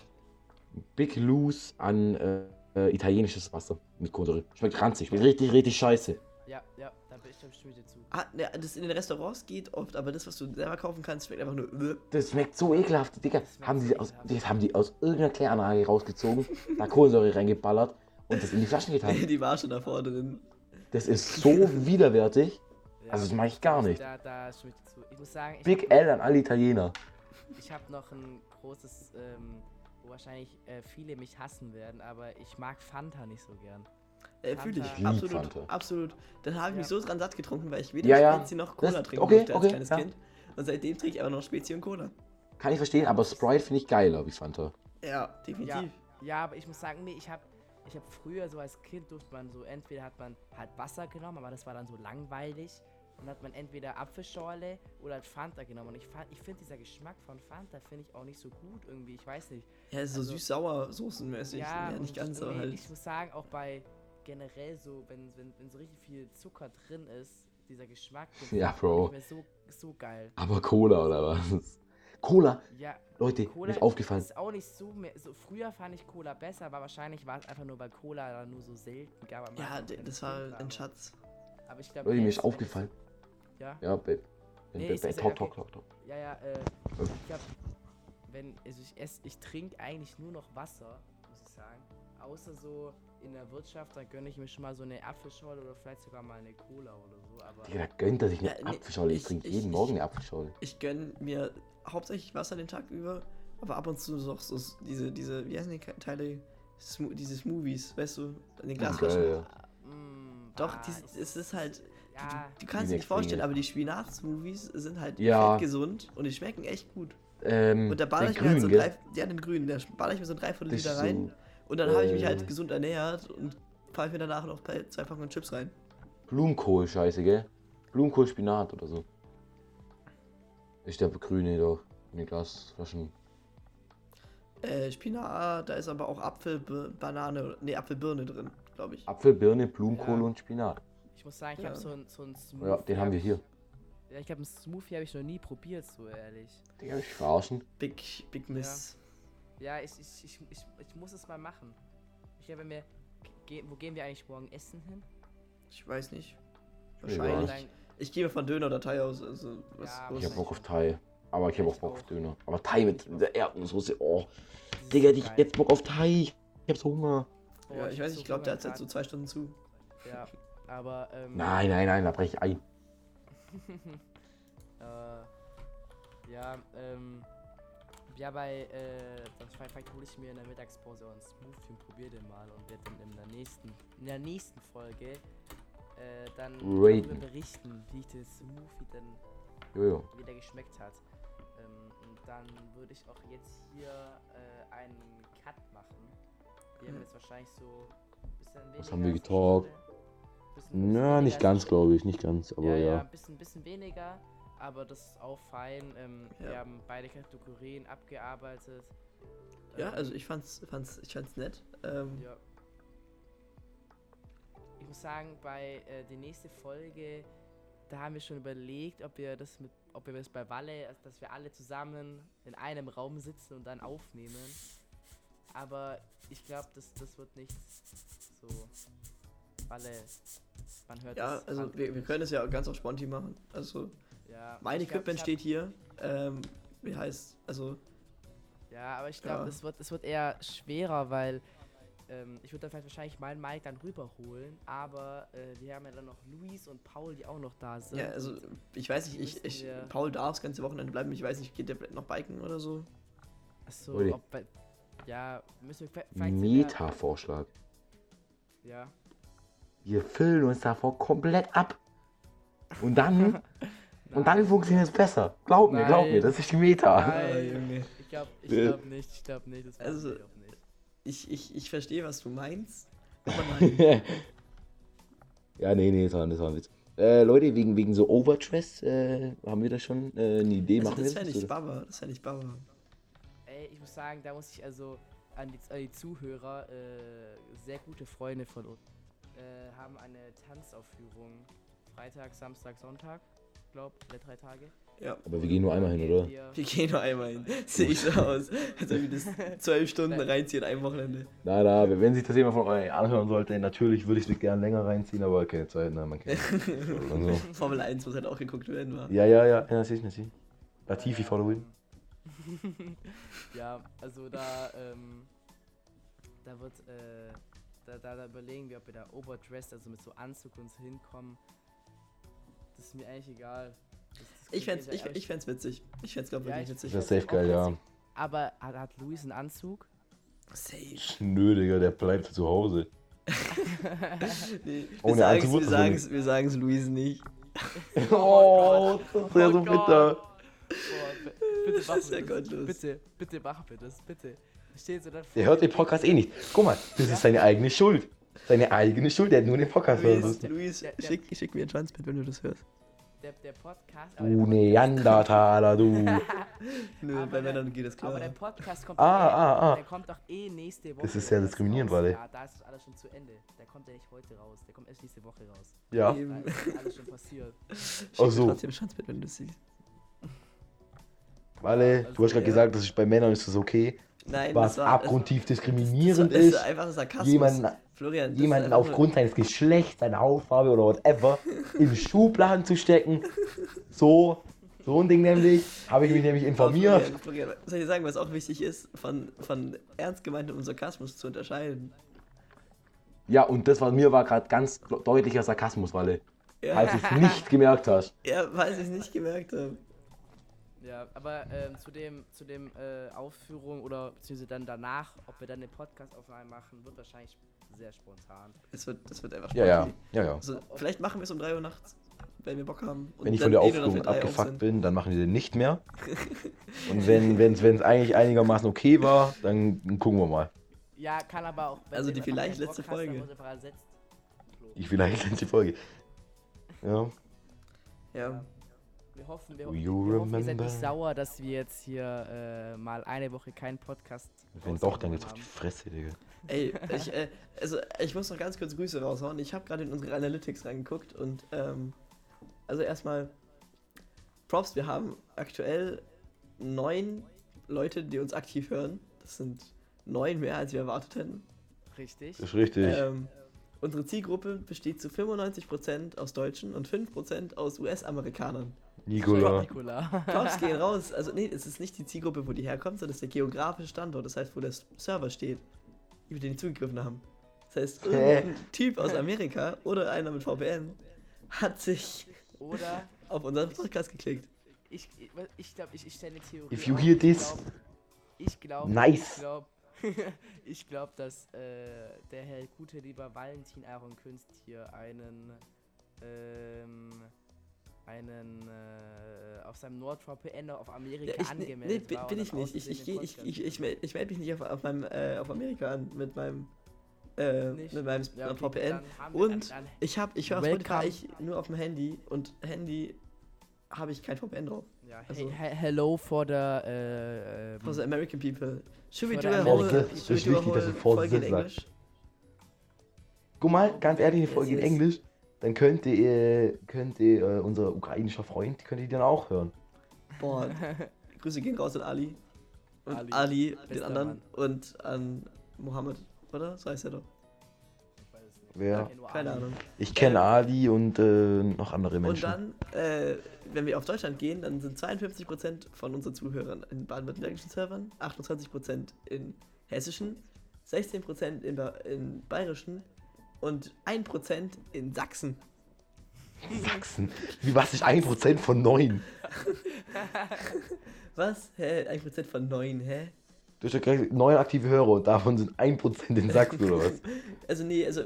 Big Loose an äh, äh, italienisches Wasser mit Kohlensäure. Schmeckt ranzig, schmeckt richtig, richtig scheiße. Ja, ja, da bin ich, da stimme ich dir zu. Ah, ne, das in den Restaurants geht oft, aber das, was du selber kaufen kannst, schmeckt einfach nur. äh. Das schmeckt so ekelhaft, Digga. Haben so die, aus, ekelhaft. das haben die aus irgendeiner Kläranlage rausgezogen, da Kohlensäure reingeballert und das in die Flaschen getan. Die war schon davor drin. Das ist so widerwärtig. Ja, Also das mache ich gar nicht. Da, da ich dir zu. Ich muss sagen, ich Big hab- L an alle Italiener. Ich habe noch ein großes ähm, wo wahrscheinlich äh, viele mich hassen werden, aber ich mag Fanta nicht so gern. Äh, Fühle ich. Absolut. Fanta. Absolut. Dann habe ich mich Ja. so dran satt getrunken, weil ich weder Ja, ja. Spezi noch Cola Das- trinken okay, durfte als okay, kleines ja. Kind. Und seitdem trinke ich aber noch Spezi und Cola. Kann ich verstehen, aber Sprite finde ich geiler wie Fanta. Ja, definitiv. Ja, aber ich muss sagen, nee, ich habe ich hab früher so als Kind durfte man so, entweder hat man halt Wasser genommen, aber das war dann so langweilig. Und hat man entweder Apfelschorle oder halt Fanta genommen. Und ich, fand- ich finde dieser Geschmack von Fanta finde ich auch nicht so gut irgendwie. Ich weiß nicht. Ja, ist so Also- süß-sauer soßenmäßig. Ja, und nicht ganz, aber halt. Ich muss sagen, auch bei generell so, wenn, wenn, wenn so richtig viel Zucker drin ist, dieser Geschmack, Ja, Bro. so, so geil. Aber Cola oder was? Cola, Ja, Leute, Cola mir ist aufgefallen. ist auch nicht so mehr. So, früher fand ich Cola besser, aber wahrscheinlich war es einfach nur, weil Cola da nur so selten gab. Ja, das war ein Schatz. Aber ich glaube, Leute, mir ist aufgefallen. Ja, Ja, Babe. Nee, Babe, ja okay. talk, talk, talk. ja, ja, äh, Oh. ich glaube, wenn, also ich esse, ich trinke eigentlich nur noch Wasser, muss ich sagen. Außer so in der Wirtschaft, da gönne ich mir schon mal so eine Apfelschorle oder vielleicht sogar mal eine Cola oder so. Aber Digga, da gönnt er sich eine Ja, nee, Apfelschorle. Ich, ich- trinke jeden ich- Morgen eine Apfelschorle. Ich gönne mir hauptsächlich Wasser den Tag über, aber ab und zu so, so diese, diese, wie heißen die Teile? Smo diese Smoothies, weißt du, in den Ja, Glasflaschen. geil, ja. Mm, Doch, ah, dies, es ist halt, Ja, du kannst dir nicht vorstellen, Dinge. aber die Spinat-Smoothies sind halt Ja. gesund und die schmecken echt gut. Ähm, Und da baller der ich mir halt so drei, ja, den grünen, da baller ich mir so ein Dreiviertel Liter so, rein und dann habe ich mich äh, halt gesund ernährt und pfeife mir danach noch zwei Packungen Chips rein. Blumenkohl-Scheiße, gell? Blumenkohl-Spinat oder so. Ich der grüne doch. In den Glasflaschen. Äh, Spinat, da ist aber auch Apfel, Banane, nee, Apfelbirne drin, glaube ich. Apfel, Birne, Blumenkohl Ja. und Spinat. Ich muss sagen, ich Ja. habe so ein, so ein Smoothie. Ja, den haben wir hab hier. Ich, ja, ich glaube, einen Smoothie habe ich noch nie probiert, so ehrlich. Digga, ich verarschen. Big, Big Miss. Ja, ich, ich, ich, ich, ich muss es mal machen. Ich habe mir. Ge wo gehen wir eigentlich morgen essen hin? Ich weiß nicht. Ich Wahrscheinlich. weiß. Ich gehe von Döner oder Thai aus. Also, was, Ja, was Ich hab Ich- Bock auf Thai. Aber ich hab auch Ich Bock auf. Döner. Aber Thai mit der Erdnusssoße. Oh, Digga, ich geil. jetzt Bock auf Thai. Ich hab so Hunger. Boah, ja, ich hab weiß, so ich glaube, der hat seit so zwei Stunden zu. Ja, aber. Ähm, Nein, nein, nein, da brech ich ein. äh, ja, ähm. Ja, bei, äh, das vielleicht, vielleicht hole ich mir in der Mittagspause einen Smoothie und probiere den mal und werde dann in der nächsten, in der nächsten Folge äh, dann berichten, wie ich den Smoothie dann Jojo. wie der geschmeckt hat. Ähm, und dann würde ich auch jetzt hier äh, einen Cut machen. Wir haben Mhm. jetzt wahrscheinlich so ein bisschen weniger. Was haben wir getalkt? Bisschen- bisschen Na, nicht ganz, glaube ich. Nicht ganz. Aber ja, ja. ja, ein bisschen, bisschen weniger, aber das ist auch fein. Ähm, Ja. Wir haben beide Kategorien abgearbeitet. Ja, Ähm, also ich fand's, fand's, ich fand's nett. Ähm, Ja. Ich muss sagen, bei äh, die nächste Folge, da haben wir schon überlegt, ob wir das mit, ob wir das bei Walle, also dass wir alle zusammen in einem Raum sitzen und dann aufnehmen. Aber ich glaube, das, das wird nichts. So, Walle, man hört ja, das also wir, wir können es ja ganz auf Sponti machen. Also Ja, mein glaub, Equipment hab- steht hier. Ähm, wie heißt, also Ja, aber ich glaube, Ja. es, wird, es wird eher schwerer, weil ähm, ich würde dann vielleicht wahrscheinlich meinen Mike dann rüberholen, aber äh, wir haben ja dann noch Luis und Paul, die auch noch da sind. ja, also ich weiß nicht, ich, ich Paul darf das ganze Wochenende bleiben. Ich weiß nicht, geht der vielleicht noch biken oder so? Achso, ob bei, ja, müssen wir vielleicht- Meta-Vorschlag. Ja. Wir füllen uns davor komplett ab. Und dann, und dann funktioniert es besser. Glaub mir, glaub mir, das ist die Meta. Nein. Junge. Ich glaube ich glaub nicht, ich glaube nicht, das Also- ich nicht. Ich, ich, ich verstehe, was du meinst. Aber nein. ja, nee, nee, das war, das war ein Witz. Äh, Leute, wegen, wegen so Overdress, äh, haben wir da schon äh, eine Idee? also, machen das ich oder? Baba. Das fände ich Baba. Ey, ich muss sagen, da muss ich also an die, an die Zuhörer, äh, sehr gute Freunde von uns, äh, haben eine Tanzaufführung. Freitag, Samstag, Sonntag, glaub, alle drei Tage. Ja. Aber wir gehen nur einmal hin, oder? Wir, Wir gehen nur einmal hin. Sehe ich so aus. Als ob ich das zwölf Stunden reinziehe in einem Wochenende. Na, na, wenn sich das jemand von euch anhören sollte, natürlich würde ich es gerne länger reinziehen, aber keine Zeit, ne, man kennt so. Formel 1 muss halt auch geguckt werden, war. Ja, ja, ja, ja, natürlich, natürlich. Latifi ähm, ja, also da, ähm, da wird, äh, da, da, da überlegen wir, ob wir da overdressed, also mit so Anzug uns hinkommen. Das ist mir eigentlich egal. Das, das Ich ihr ich, ich fänd's witzig. Ich fänd's, glaub Ja, wirklich ich- witzig. Das fänd's safe geil, ja. Aber hat, hat Luis einen Anzug? Safe. Schnö, Digga, der bleibt zu Hause. Nee, wir Ohne sagen Antwort, wir sagen's, Luis nicht. Oh, das wäre so Oh Gott. bitter. Boah, b- bitte ist ja wir das. Bitte, bitte machen wir das, bitte. Steht so dann Der hört den Podcast eh nicht. Guck mal, das ist seine eigene Schuld. Seine eigene Schuld, der hat nur den Podcast hören Luis, müssen. Luis der- der- schick, schick mir ein Schwanzbild, wenn du das hörst. Der, der Podcast. Du Neandertaler, du. Nö, Aber bei der- Männern geht das Aber der klar. Podcast kommt, Ah, eh, ah, ah. der kommt doch eh nächste Woche. Das ist ja diskriminierend. Wally. Ja, da ist alles schon zu Ende. Der kommt ja nicht heute raus. Der kommt erst nächste Woche raus. Ja. Da Eben. ist alles schon passiert. Schick Ach so. trotzdem ein Schwanzbild, wenn du das siehst. Walle, du hast gerade Ja. gesagt, das ist bei Männern ist das okay. Nein, Was war, abgrundtief das, diskriminierend das, das ist, ist einfach Sarkasmus. jemanden, Florian, jemanden aufgrund seines Geschlechts, seiner Hautfarbe oder whatever in Schubladen zu stecken. So, so ein Ding nämlich. Habe ich mich nämlich informiert. Florian, Florian, soll ich sagen, was auch wichtig ist, von, von ernst gemeintem und Sarkasmus zu unterscheiden? Ja, und das war mir war gerade ganz deutlicher Sarkasmus, Walle. Ja, Als du es nicht gemerkt hast. ja weil ich es nicht gemerkt habe. Ja, aber ähm, zu dem, zu dem äh, Aufführung oder beziehungsweise dann danach, ob wir dann eine Podcast-Aufnahme machen, wird wahrscheinlich sehr spontan. Das wird, das wird einfach Ja, ja, spontan. ja, ja. Also, vielleicht machen wir es um 3 Uhr nachts, wenn wir Bock haben. Und Wenn ich von der eh Aufführung abgefuckt bin, dann machen wir den nicht mehr. Und wenn es eigentlich einigermaßen okay war, dann gucken wir mal. Ja, kann aber auch. wenn Also die vielleicht letzte Bock hast, Folge. Flo. Ich vielleicht die Folge. Ja. Ja. Wir hoffen, wir, Do wir you hoffen, ihr seid nicht sauer, dass wir jetzt hier äh, mal eine Woche keinen Podcast. Wenn doch, dann geht's auf die haben. Fresse, Digga. Ey, ich, äh, also ich muss noch ganz kurz Grüße raushauen. Ich habe gerade in unsere Analytics reingeguckt und ähm, also erstmal Props, wir haben aktuell neun Leute, die uns aktiv hören. Das sind neun mehr, als wir erwartet hätten. Richtig. Das ist richtig. Ähm, unsere Zielgruppe besteht zu 95% aus Deutschen und 5% aus US-Amerikanern. Nikola. Nikola. Props gehen raus. Also nee, es ist nicht die Zielgruppe, wo die herkommt, sondern es ist der geografische Standort. Das heißt, wo der Server steht, über den die zugegriffen haben. Das heißt, irgendein Typ aus Amerika oder einer mit VPN hat sich Oder auf unseren Podcast geklickt. ich ich, ich glaube, ich, ich stelle eine Theorie. If you hear Ich this, glaub- Ich glaube. Nice. Ich glaube, ich glaub, dass äh, der Herr gute lieber Valentin Aaron Künst hier einen ähm, einen äh, auf seinem NordVPN auf Amerika Ja, ich, nee, angemeldet nee, war. bin ich nicht. Ich, ich, ich, ich, ich, melde ich meld mich nicht auf, auf, meinem, äh, auf Amerika an mit meinem, äh, Nicht? mit meinem Ja, okay, VPN. wir- Und dann, dann, ich habe ich höre. Spotify ich nur auf dem Handy und Handy habe ich kein VPN drauf. ja, also- he he hello for the äh, ähm, For the American people. Should we do a whole, should we Das ist do a wichtig, dass whole Folge in. Englisch? Guck mal, ganz ehrlich, eine Folge in. Englisch, dann könnte, äh, könnte äh, unser ukrainischer Freund, könnte dann auch hören. Boah, Grüße gehen raus an Ali. Und Ali, Ali, den anderen. Mann. Und an Mohammed, oder? So heißt er doch. ich weiß es nicht. Wer? Keine. Ahnung. Ich kenne Ali und äh, noch andere Und Menschen. dann, äh, wenn wir auf Deutschland gehen, dann sind 52% von unseren Zuhörern in baden-württembergischen Servern, 28% in hessischen, 16% in, ba in bayerischen und 1% in Sachsen. Sachsen. Wie was ist 1% von 9? Was? Hä? 1% von 9, hä? Du hast ja 9 aktive Hörer und davon sind 1% in Sachsen oder was? Also nee, also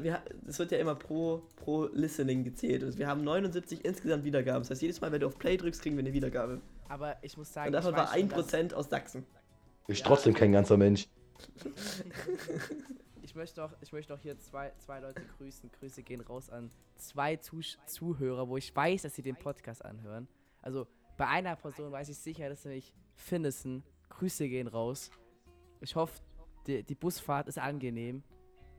es wird ja immer pro, pro Listening gezählt. Also wir haben 79 insgesamt Wiedergaben. Das heißt, jedes Mal, wenn du auf Play drückst, kriegen wir eine Wiedergabe. Aber ich muss sagen, Und davon ich war weiß schon, dass- 1% aus Sachsen. Ist Ja. trotzdem kein ganzer Mensch. Ich möchte auch, ich möchte auch hier zwei, zwei Leute grüßen. Grüße gehen raus an zwei Zusch Zuhörer, wo ich weiß, dass sie den Podcast anhören. Also bei einer Person weiß ich sicher, dass nämlich Finnison. Grüße gehen raus. Ich hoffe, die, die Busfahrt ist angenehm.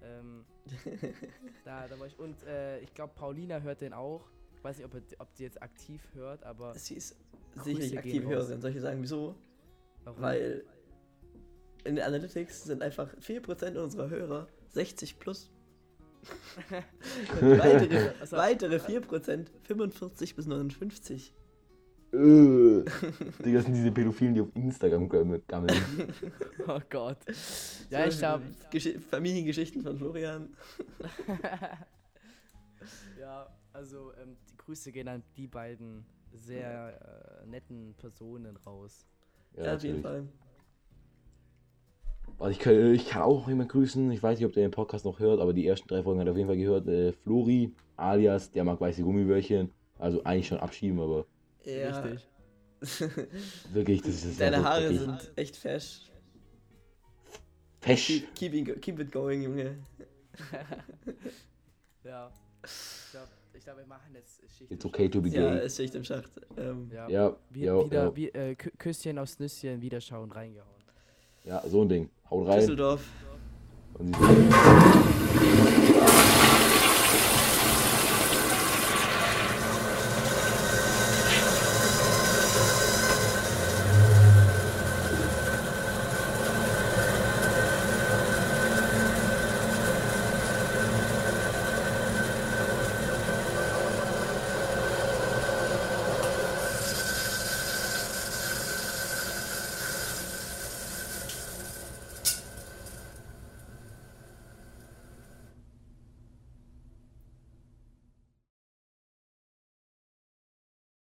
Ähm, da, da war ich. Und äh, ich glaube, Paulina hört den auch. Ich weiß nicht, ob, ob die jetzt aktiv hört, aber. Sie ist Grüße sicherlich raus. Hörerin. Soll ich sagen, wieso? warum? Weil in den Analytics sind einfach 4% unserer Hörer 60 plus. Und weitere, Also- weitere 4% 45 bis 59. Äh, Digga, das sind diese Pädophilen, die auf Instagram gamm- gammeln. Oh Gott. Ja, ich glaube. Gesch Familiengeschichten von Florian. Ja, also ähm, die Grüße gehen an die beiden sehr äh, netten Personen raus. Ja, auf jeden Fall. Also ich, kann, ich kann auch noch jemanden grüßen. Ich weiß nicht, ob der den Podcast noch hört, aber die ersten drei Folgen hat er auf jeden Fall gehört. Äh, Flori, alias, der mag weiße Gummibärchen. Also eigentlich schon abschieben, aber Ja. Richtig. wirklich, das ist das Deine Haare dreckig. sind echt fesch. Fesch. Keep, keep, it- keep it going, Junge. Ja. Ich glaube, ich glaub, wir machen jetzt Schicht. It's im okay to be Ja, gay. ist Schicht im Schacht. Ähm, Ja. Ja, Wie, ja, wieder, ja, Wie, äh, Kü- Küsschen aufs Nüsschen, wieder schauen, reingehauen. Ja, so ein Ding. Haut rein. Düsseldorf. Und